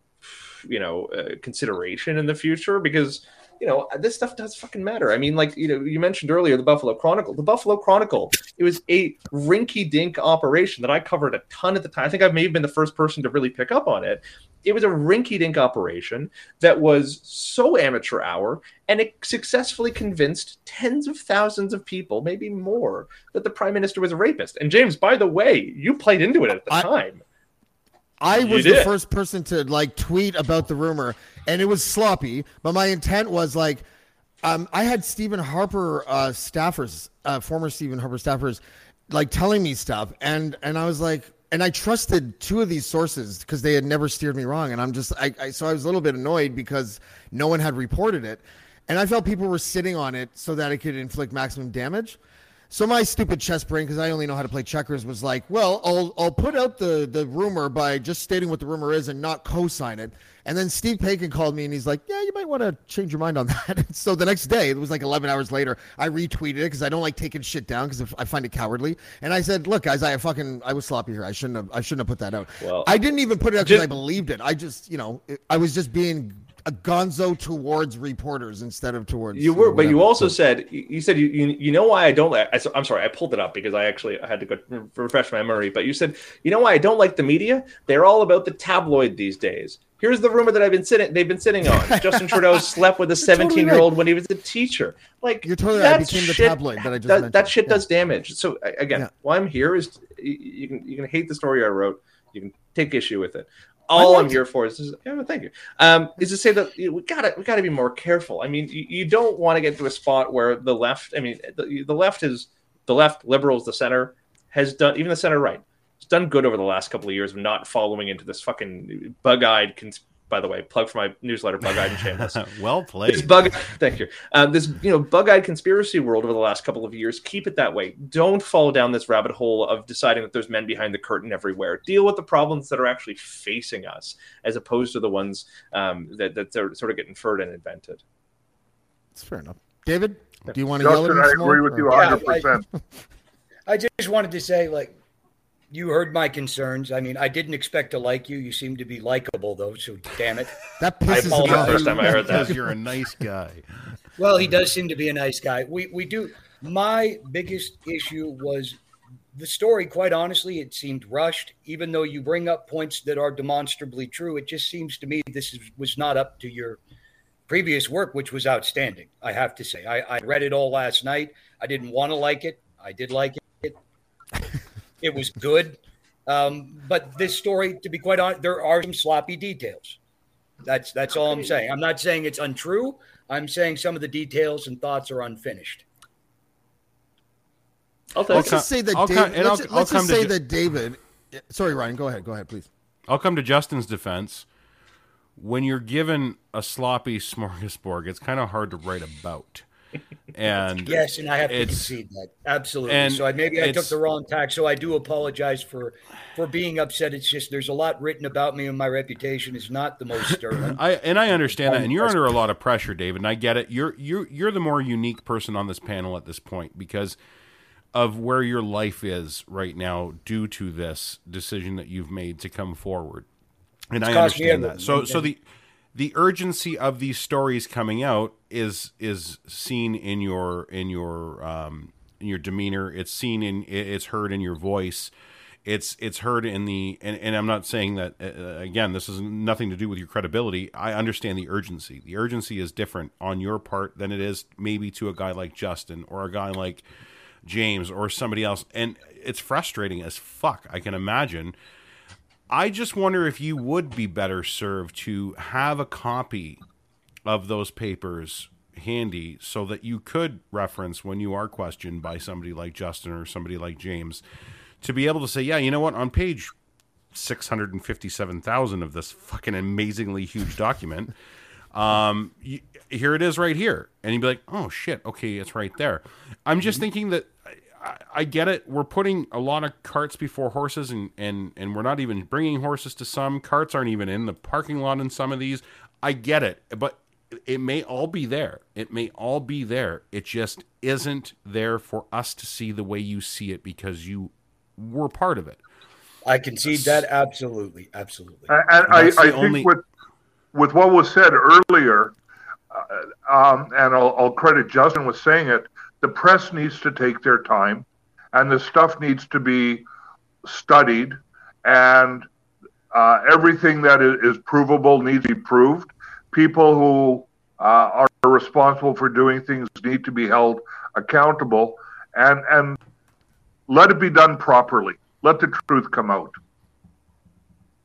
you know uh, consideration in the future because you know this stuff does fucking matter. I mean like you know you mentioned earlier the buffalo chronicle. The buffalo chronicle it was a rinky dink operation that i covered a ton at the time. I think i may have been the first person to really pick up on it. It was a rinky dink operation that was so amateur hour and it successfully convinced tens of thousands of people maybe more that the prime minister was a rapist. And james by the way you played into it at the I- time I was the first person to like tweet about the rumor, and it was sloppy. But my intent was like, um, I had Stephen Harper uh, staffers, uh, former Stephen Harper staffers, like telling me stuff, and and I was like, and I trusted two of these sources because they had never steered me wrong, and I'm just, I, I so I was a little bit annoyed because no one had reported it, and I felt people were sitting on it so that it could inflict maximum damage. So my stupid chess brain, because I only know how to play checkers, was like, well, I'll I'll put out the the rumor by just stating what the rumor is and not co-sign it. And then Steve Paikin called me and he's like, yeah, you might want to change your mind on that. so the next day, it was like 11 hours later, I retweeted it because I don't like taking shit down because I find it cowardly. And I said, look, guys, I fucking I was sloppy here. I shouldn't have I shouldn't have put that out. Well, I didn't even put it out because I believed it. I just you know it, I was just being a gonzo towards reporters instead of towards You were, but you also So- said you said you, you you know why I don't like. I, am sorry, I pulled it up because I actually I had to go refresh my memory. But you said you know why I don't like the media? They're all about the tabloid these days. Here's the rumor that I've been sitting. They've been sitting on. Justin Trudeau slept with a 17 year old when he was a teacher. Like You're totally right. I became the shit- tabloid that I just that, mentioned. that shit Yeah. does damage. So again, Yeah. why I'm here is you, you can you can hate the story I wrote. You can take issue with it. All I'm here for is, is yeah, thank you. Um, is to say that you know, we gotta we gotta be more careful. I mean, you, you don't want to get to a spot where the left. I mean, the, the left is the left, liberals, the center has done even the center right. It's done good over the last couple of years of not following into this fucking bug-eyed. Cons- by the way, plug for my newsletter, bug-eyed and shameless well this played. bug thank you uh, this you know bug-eyed conspiracy world over the last couple of years keep it that way don't fall down this rabbit hole of deciding that there's men behind the curtain everywhere deal with the problems that are actually facing us as opposed to the ones um, that, that sort of get inferred and invented It's fair enough. David, do you want to yell at Justin, me I some more, agree with or- you Yeah, 100%. I just wanted to say, like, you heard my concerns. I mean, I didn't expect to like you. You seem to be likable, though. So damn it. That I pisses him apologize. off. First time I heard that. Because you're a nice guy. Well, he does seem to be a nice guy. We we do. My biggest issue was the story. Quite honestly, it seemed rushed. Even though you bring up points that are demonstrably true, it just seems to me this is, was not up to your previous work, which was outstanding. I have to say. I, I read it all last night. I didn't want to like it. I did like it. It was good. Um, but this story, to be quite honest, there are some sloppy details. That's that's all I'm saying. I'm not saying it's untrue. I'm saying some of the details and thoughts are unfinished. I'll Let's it. just say that I'll David. come- and let's I'll- I'll let's just come to say Ju- that David. Sorry, Ryan. Go ahead. Go ahead, please. I'll come to Justin's defense. When you're given a sloppy smorgasbord, it's kind of hard to write about. And Yes, and I have to It's- concede that absolutely. and so I, maybe I took the wrong tack. So I do apologize for for being upset. It's just there's a lot written about me, and my reputation is not the most sterling. I and I understand that, and you're under a lot of pressure, David, and I get it. You're you're you're the more unique person on this panel at this point because of where your life is right now due to this decision that you've made to come forward. And I understand that. So so the the urgency of these stories coming out is is seen in your in your um in your demeanor. It's seen in it's heard in your voice. It's it's heard in the and, and I'm not saying that uh, again. This is nothing to do with your credibility. I understand the urgency. The urgency is different on your part than it is maybe to a guy like Justin or a guy like James or somebody else. And it's frustrating as fuck. I can imagine. I just wonder if you would be better served to have a copy of those papers handy so that you could reference when you are questioned by somebody like Justin or somebody like James to be able to say, yeah, you know what, on page 657,000 of this fucking amazingly huge document, um, y here it is right here. And you'd be like, oh shit, okay, it's right there. I'm just thinking that I, I get it. We're putting a lot of carts before horses, and, and, and we're not even bringing horses to some. Carts aren't even in the parking lot in some of these. I get it, but it may all be there. It may all be there. It just isn't there for us to see the way you see it because you were part of it. I concede that absolutely, absolutely. And I, I think only- with with what was said earlier, uh, um, and I'll, I'll credit Justin with saying it. The press needs to take their time, and the stuff needs to be studied, and uh, everything that is, is provable needs to be proved. People who uh, are responsible for doing things need to be held accountable, and and let it be done properly. Let the truth come out.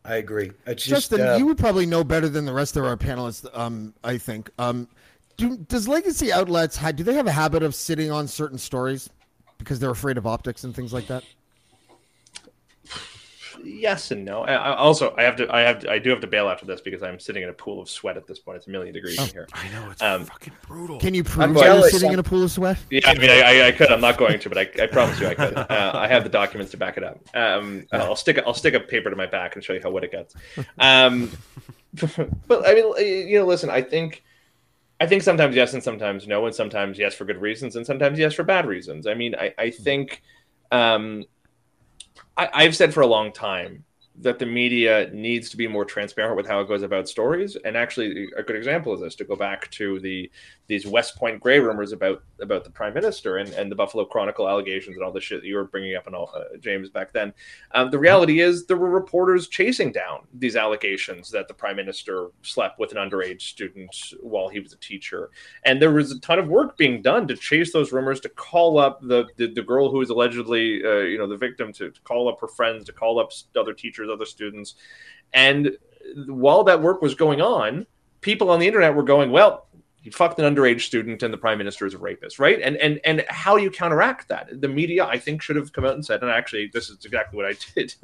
I agree. It's just Justin, uh, you would probably know better than the rest of our panelists. Um, I think. Um, do, does legacy outlets ha- do they have a habit of sitting on certain stories because they're afraid of optics and things like that? yes and no. I, I also, I have to, I have, to, I do have to bail after this because I'm sitting in a pool of sweat at this point. It's a million degrees in here. I know it's Um, fucking brutal. Can you I'm prove that you're jealous. sitting in a pool of sweat? Yeah, I mean, I, I, I could. I'm not going to, but I, I promise you, I could. Uh, I have the documents to back it up. Um, I'll stick, a- I'll stick a paper to my back and show you how wet it gets. Um, but I mean, you know, listen, I think, I think sometimes yes and sometimes no, and sometimes yes for good reasons, and sometimes yes for bad reasons. I mean, I, I think, um, I, I've said for a long time that the media needs to be more transparent with how it goes about stories. And actually, a good example of this to go back to the these West Point Grey rumors about about the Prime Minister and, and the Buffalo Chronicle allegations and all the shit that you were bringing up and all uh, James back then. Um, the reality is there were reporters chasing down these allegations that the Prime Minister slept with an underage student while he was a teacher, and there was a ton of work being done to chase those rumors, to call up the the, the girl who was allegedly uh, you know the victim, to, to call up her friends, to call up other teachers, other students, and while that work was going on, people on the internet were going, well you fucked an underage student and the prime minister is a rapist right? And and and how you counteract that the media i think should have come out and said and actually this is exactly what i did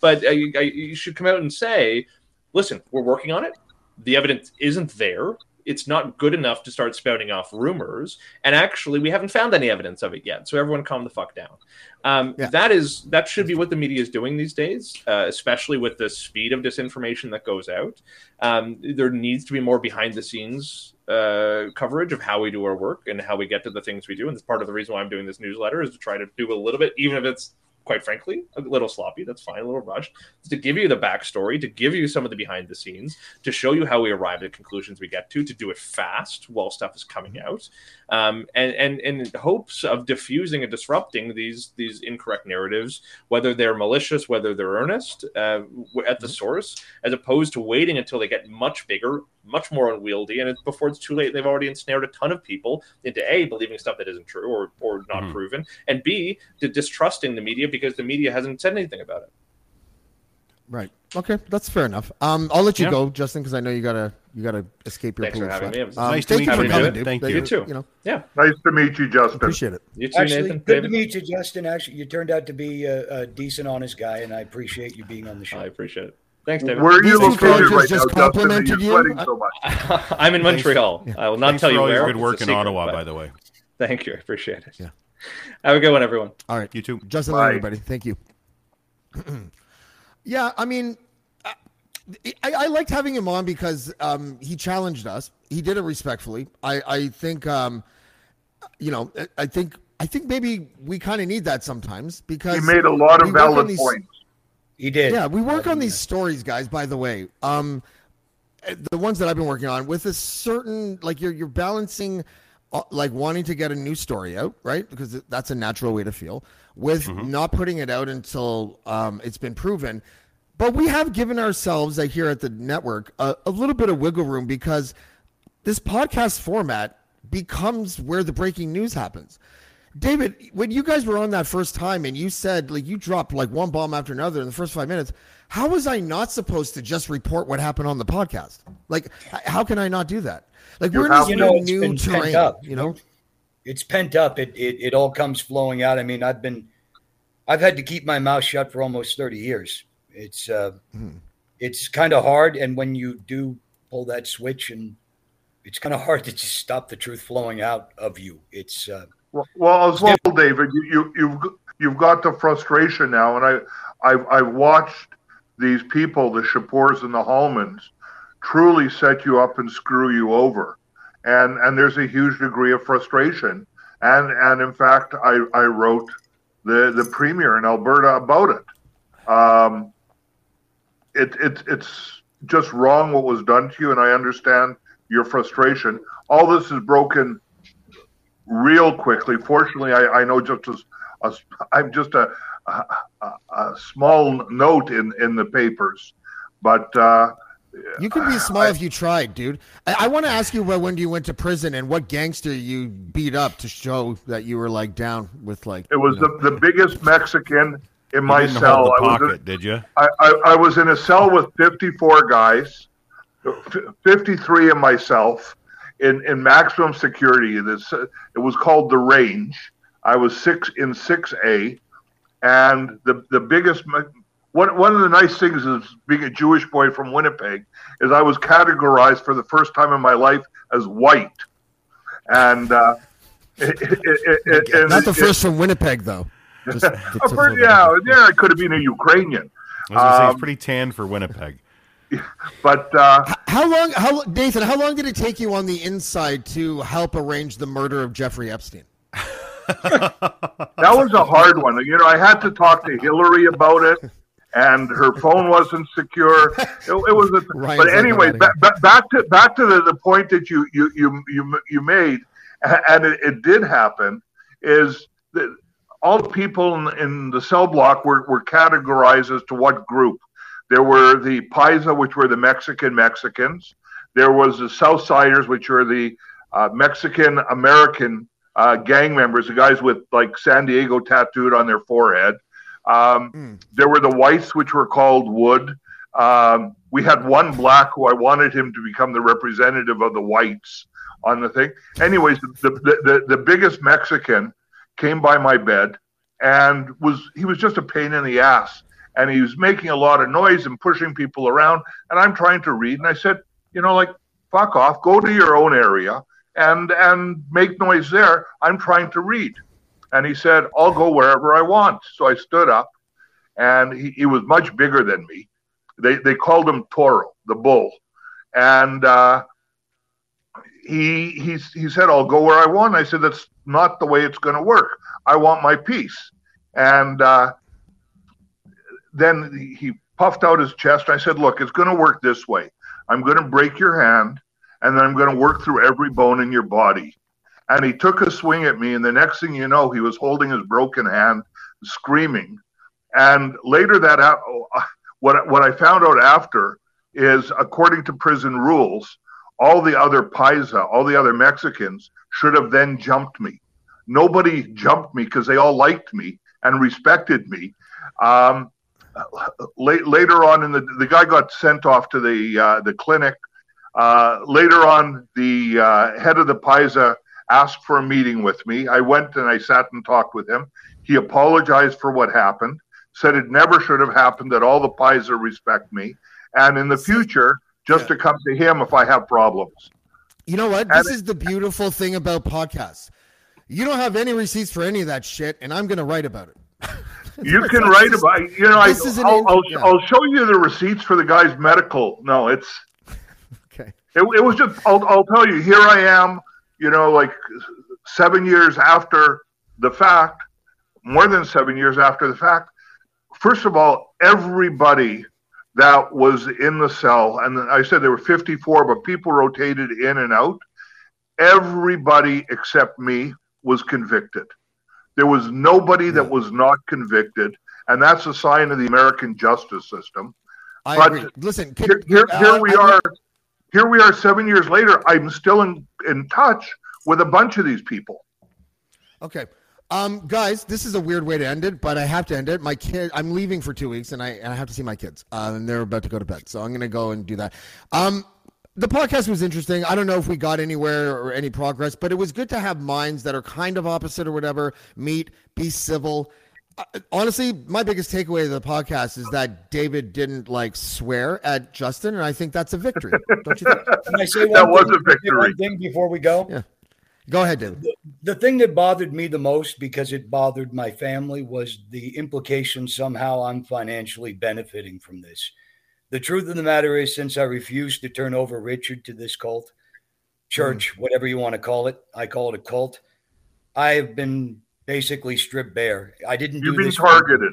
but uh, you, you should come out and say listen we're working on it. The evidence isn't there. It's not good enough to start spouting off rumors. And actually we haven't found any evidence of it yet. So everyone calm the fuck down. Um, Yeah. that is that should be what the media is doing these days uh, especially with the speed of disinformation that goes out. Um, there needs to be more behind the scenes uh, coverage of how we do our work and how we get to the things we do and it's part of the reason why i'm doing this newsletter is to try to do a little bit even if it's quite frankly, a little sloppy. That's fine, a little rushed. To give you the backstory, to give you some of the behind the scenes, to show you how we arrived at conclusions we get to, to do it fast while stuff is coming out, um, and and in hopes of diffusing and disrupting these these incorrect narratives, whether they're malicious, whether they're earnest, uh, at the source, as opposed to waiting until they get much bigger, much more unwieldy, and it's, before it's too late, they've already ensnared a ton of people into a believing stuff that isn't true or or not Mhm. proven, and b to distrusting the media because the media hasn't said anything about it. Right. Okay, that's fair enough. Um, I'll let you Yeah. go, Justin, because I know you gotta you gotta escape your Thanks pool for of having sweat. me. Um, nice to thank meet you for you, coming, dude. Thank you. You too. You know, Yeah, Nice to meet you, Justin. appreciate it. you too, Actually, Nathan. good to meet you, Justin. Actually, you turned out to be a, a decent, honest guy, and I appreciate you being on the show. I appreciate it. Thanks, David. Where are you located right just now, Justin? Complimented you you? sweating so much? I'm in Montreal. I will not Thanks tell you all where. your good work in Ottawa, by the way. Thank you. I appreciate it. Yeah. Have a good one, everyone. All right. You too. Justin, everybody. Thank you. yeah, I mean, I, I, I liked having him on because um, he challenged us. He did it respectfully. I, I think, um, you know, I- I think, I think maybe we kind of need that sometimes because He made a lot of work valid these- points. He did. Yeah, we work on these stories, guys. By the way, um, the ones that I've been working on with a certain like you're you're balancing, like wanting to get a new story out, right? Because that's a natural way to feel. With not putting it out until um, it's been proven, but we have given ourselves, like here at the network, a, a little bit of wiggle room because this podcast format becomes where the breaking news happens. David, when you guys were on that first time and you said like you dropped like one bomb after another in the first five minutes, how was I not supposed to just report what happened on the podcast? Like, how can I not do that? Like, we're in this You know, it's new terrain, up. you know? it's pent up. It, it it all comes flowing out. I mean, I've been, I've had to keep my mouth shut for almost thirty years. It's uh, it's kind of hard, and when you do pull that switch, and it's kind of hard to just stop the truth flowing out of you. It's uh, Well, as well, David, you, you you've you've got the frustration now, and I I've, I've watched these people, the Chipeurs and the Hallmans, truly set you up and screw you over, and and there's a huge degree of frustration, and and in fact, I I wrote the the premier in Alberta about it. Um, it it it's just wrong what was done to you, and I understand your frustration. All this is broken real quickly. Fortunately, I, I know just as a, I'm just a, a, a- a small note in, in the papers, but uh, You could be small if you tried, dude. I, I want to ask you about when you went to prison and what gangster you beat up to show that you were like down with like. it was you know- the, the biggest Mexican in You my didn't cell. hold the I was, pocket, in, did you? I, I, I was in a cell with 54 guys, 53 of myself in, in maximum security. This it was called the range. I was six in 6A, and the the biggest one one of the nice things is being a Jewish boy from Winnipeg is I was categorized for the first time in my life as white, and uh, it, it, it, it, and Not the it- first from Winnipeg, though. Just to- to for- throw that yeah, yeah, I could have been a Ukrainian, I was gonna say Um, it's pretty tan for Winnipeg. but uh. How long? How Nathan? How long did it take you on the inside to help arrange the murder of Jeffrey Epstein? that was a hard one. You know, I had to talk to Hillary about it, and her phone wasn't secure. It, it was, a, but anyway, ba- ba- back to back to the, the point that you you you you you made, and it, it did happen. Is that all the people in, in the cell block were, were categorized as to what group. There were the Paisa, which were the Mexican Mexicans. There was the Southsiders, which were the uh, Mexican American uh, gang members, the guys with like San Diego tattooed on their forehead. Um, Mm. There were the whites, which were called Wood. Um, we had one black who I wanted him to become the representative of the whites on the thing. Anyways, the, the, the, the biggest Mexican came by my bed and was he was just a pain in the ass and he was making a lot of noise and pushing people around. And i'm trying to read. And i said you know like fuck off go to your own area and and make noise there. I'm trying to read. And he said i'll go wherever i want. So i stood up. And he, he was much bigger than me. They they called him toro the bull. And uh he he he said i'll go where i want. I said that's not the way it's going to work. I want my peace. And uh then he puffed out his chest. I said, Look, it's going to work this way. I'm going to break your hand, and then I'm going to work through every bone in your body. And he took a swing at me, and the next thing you know, he was holding his broken hand, screaming. And later that, what what I found out after is, according to prison rules, all the other paisa, all the other Mexicans should have then jumped me. Nobody jumped me because they all liked me and respected me. Um, late, later on in the the guy got sent off to the uh, the clinic. Uh, later on, the uh, head of the Paisa asked for a meeting with me. I went and I sat and talked with him. He apologized for what happened, said it never should have happened, that all the Paisa respect me, and in the future, just Yeah. to come to him if I have problems. You know what? This is the beautiful thing about podcasts. You don't have any receipts for any of that shit, and I'm going to write about it. You can write about, you know, I, this is an I'll, in- I'll, yeah. I'll show you the receipts for the guy's medical. No, it's, Okay. it, it was just, I'll, I'll tell you, here I am, you know, like seven years after the fact, more than seven years after the fact. First of all, everybody that was in the cell, and I said there were 54, but people rotated in and out. Everybody except me was convicted. There was nobody that was not convicted, and that's a sign of the American justice system. I But agree. Listen, can, Here, here, uh, we I- are. Here we are, seven years later. I'm still in in touch with a bunch of these people. Okay. Um, guys, this is a weird way to end it, but I have to end it. My kid, I'm leaving for two weeks, and I and I have to see my kids, uh, and they're about to go to bed, so I'm gonna go and do that. Um, the podcast was interesting. I don't know if we got anywhere or any progress, but it was good to have minds that are kind of opposite or whatever meet, be civil. Uh, honestly, my biggest takeaway of the podcast is that David didn't like swear at Justin, and I think that's a victory. don't you think? Can I say one That was thing, a victory. One thing before we go. Yeah. Go ahead, David. The thing that bothered me the most because it bothered my family was the implication somehow I'm financially benefiting from this. The truth of the matter is, since I refused to turn over Richard to this cult, church, hmm. whatever you want to call it, I call it a cult. I have been basically stripped bare. I didn't You've do been this. for- targeted.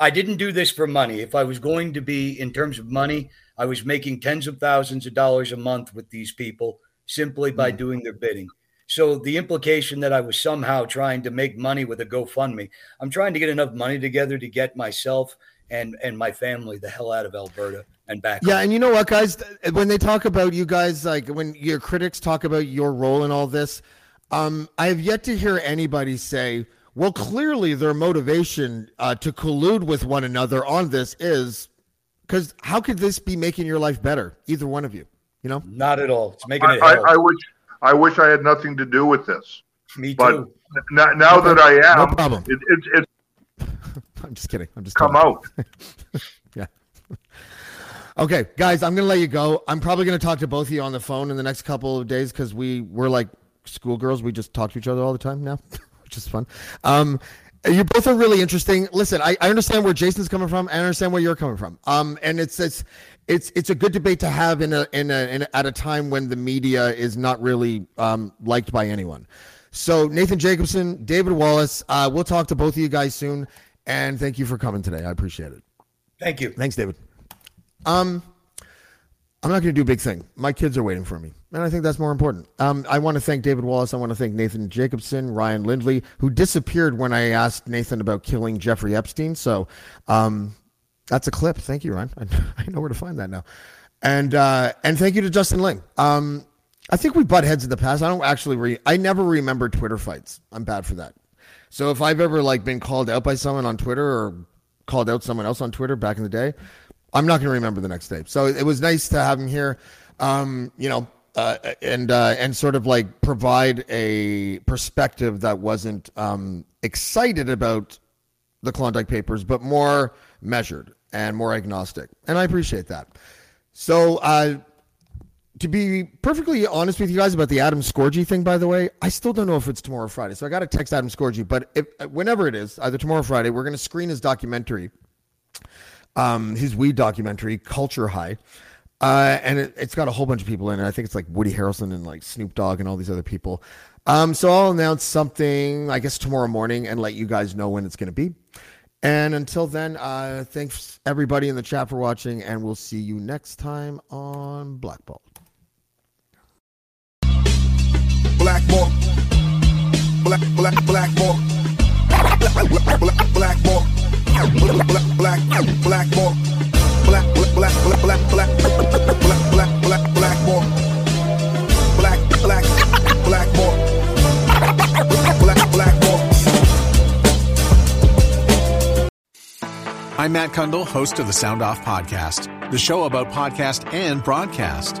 I didn't do this for money. If I was going to be in terms of money, I was making tens of thousands of dollars a month with these people simply by hmm. doing their bidding. So the implication that I was somehow trying to make money with a GoFundMe, I'm trying to get enough money together to get myself and and my family the hell out of Alberta and back. Yeah, home. and you know what, guys? When they talk about you guys, like when your critics talk about your role in all this, um, I have yet to hear anybody say, "Well, clearly their motivation uh, to collude with one another on this is because how could this be making your life better? Either one of you, you know." not at all. It's making I, it I, hell. I wish I wish I had nothing to do with this. Me But too. now, now that I am, No problem. It, it's it's I'm just kidding. I'm just come out. Yeah. Okay, guys, I'm gonna let you go. I'm probably gonna talk to both of you on the phone in the next couple of days because we we're like schoolgirls. We just talk to each other all the time now, which is fun. Um, you both are really interesting. Listen, I, I understand where Jason's coming from. And I understand where you're coming from. Um, and it's it's it's it's a good debate to have in a in a, in a at a time when the media is not really um liked by anyone. So Nathan Jacobson, David Wallace, uh, we'll talk to both of you guys soon. And thank you for coming today. I appreciate it. Thank you. Thanks, David. Um, I'm not going to do a big thing. My kids are waiting for me, and I think that's more important. Um, I want to thank David Wallace. I want to thank Nathan Jacobson, Ryan Lindley, who disappeared when I asked Nathan about killing Jeffrey Epstein. So, um, that's a clip. Thank you, Ryan. I, know where to find that now. And uh, and thank you to Justin Ling. Um, I think we butt heads in the past. I don't actually re. I never remember Twitter fights. I'm bad for that. So if I've ever like been called out by someone on Twitter or called out someone else on Twitter back in the day, I'm not going to remember the next day. So it was nice to have him here, um, you know, uh, and uh, and sort of like provide a perspective that wasn't um, excited about the Klondike Papers, but more measured and more agnostic, and I appreciate that. So. Uh, to be perfectly honest with you guys about the Adam Scorgie thing, by the way, I still don't know if it's tomorrow or Friday. So I got to text Adam Scorgie, but if, whenever it is, either tomorrow or Friday, we're going to screen his documentary, um, his weed documentary, Culture High. Uh, and it, it's got a whole bunch of people in it. I think it's like Woody Harrelson and like Snoop Dogg and all these other people. Um, so I'll announce something, I guess, tomorrow morning and let you guys know when it's going to be. And until then, uh, thanks everybody in the chat for watching, and we'll see you next time on Blackballed. Blackmore. Black, black, Blackmore. Black, black, Blackmore. Black, black, Blackmore. Black, black, black, black, black, black, black, black, Blackmore. Black, black, Blackmore. Black, Blackmore. I'm Matt Cundill, host of the Sound Off Podcast, the show about podcast and broadcast.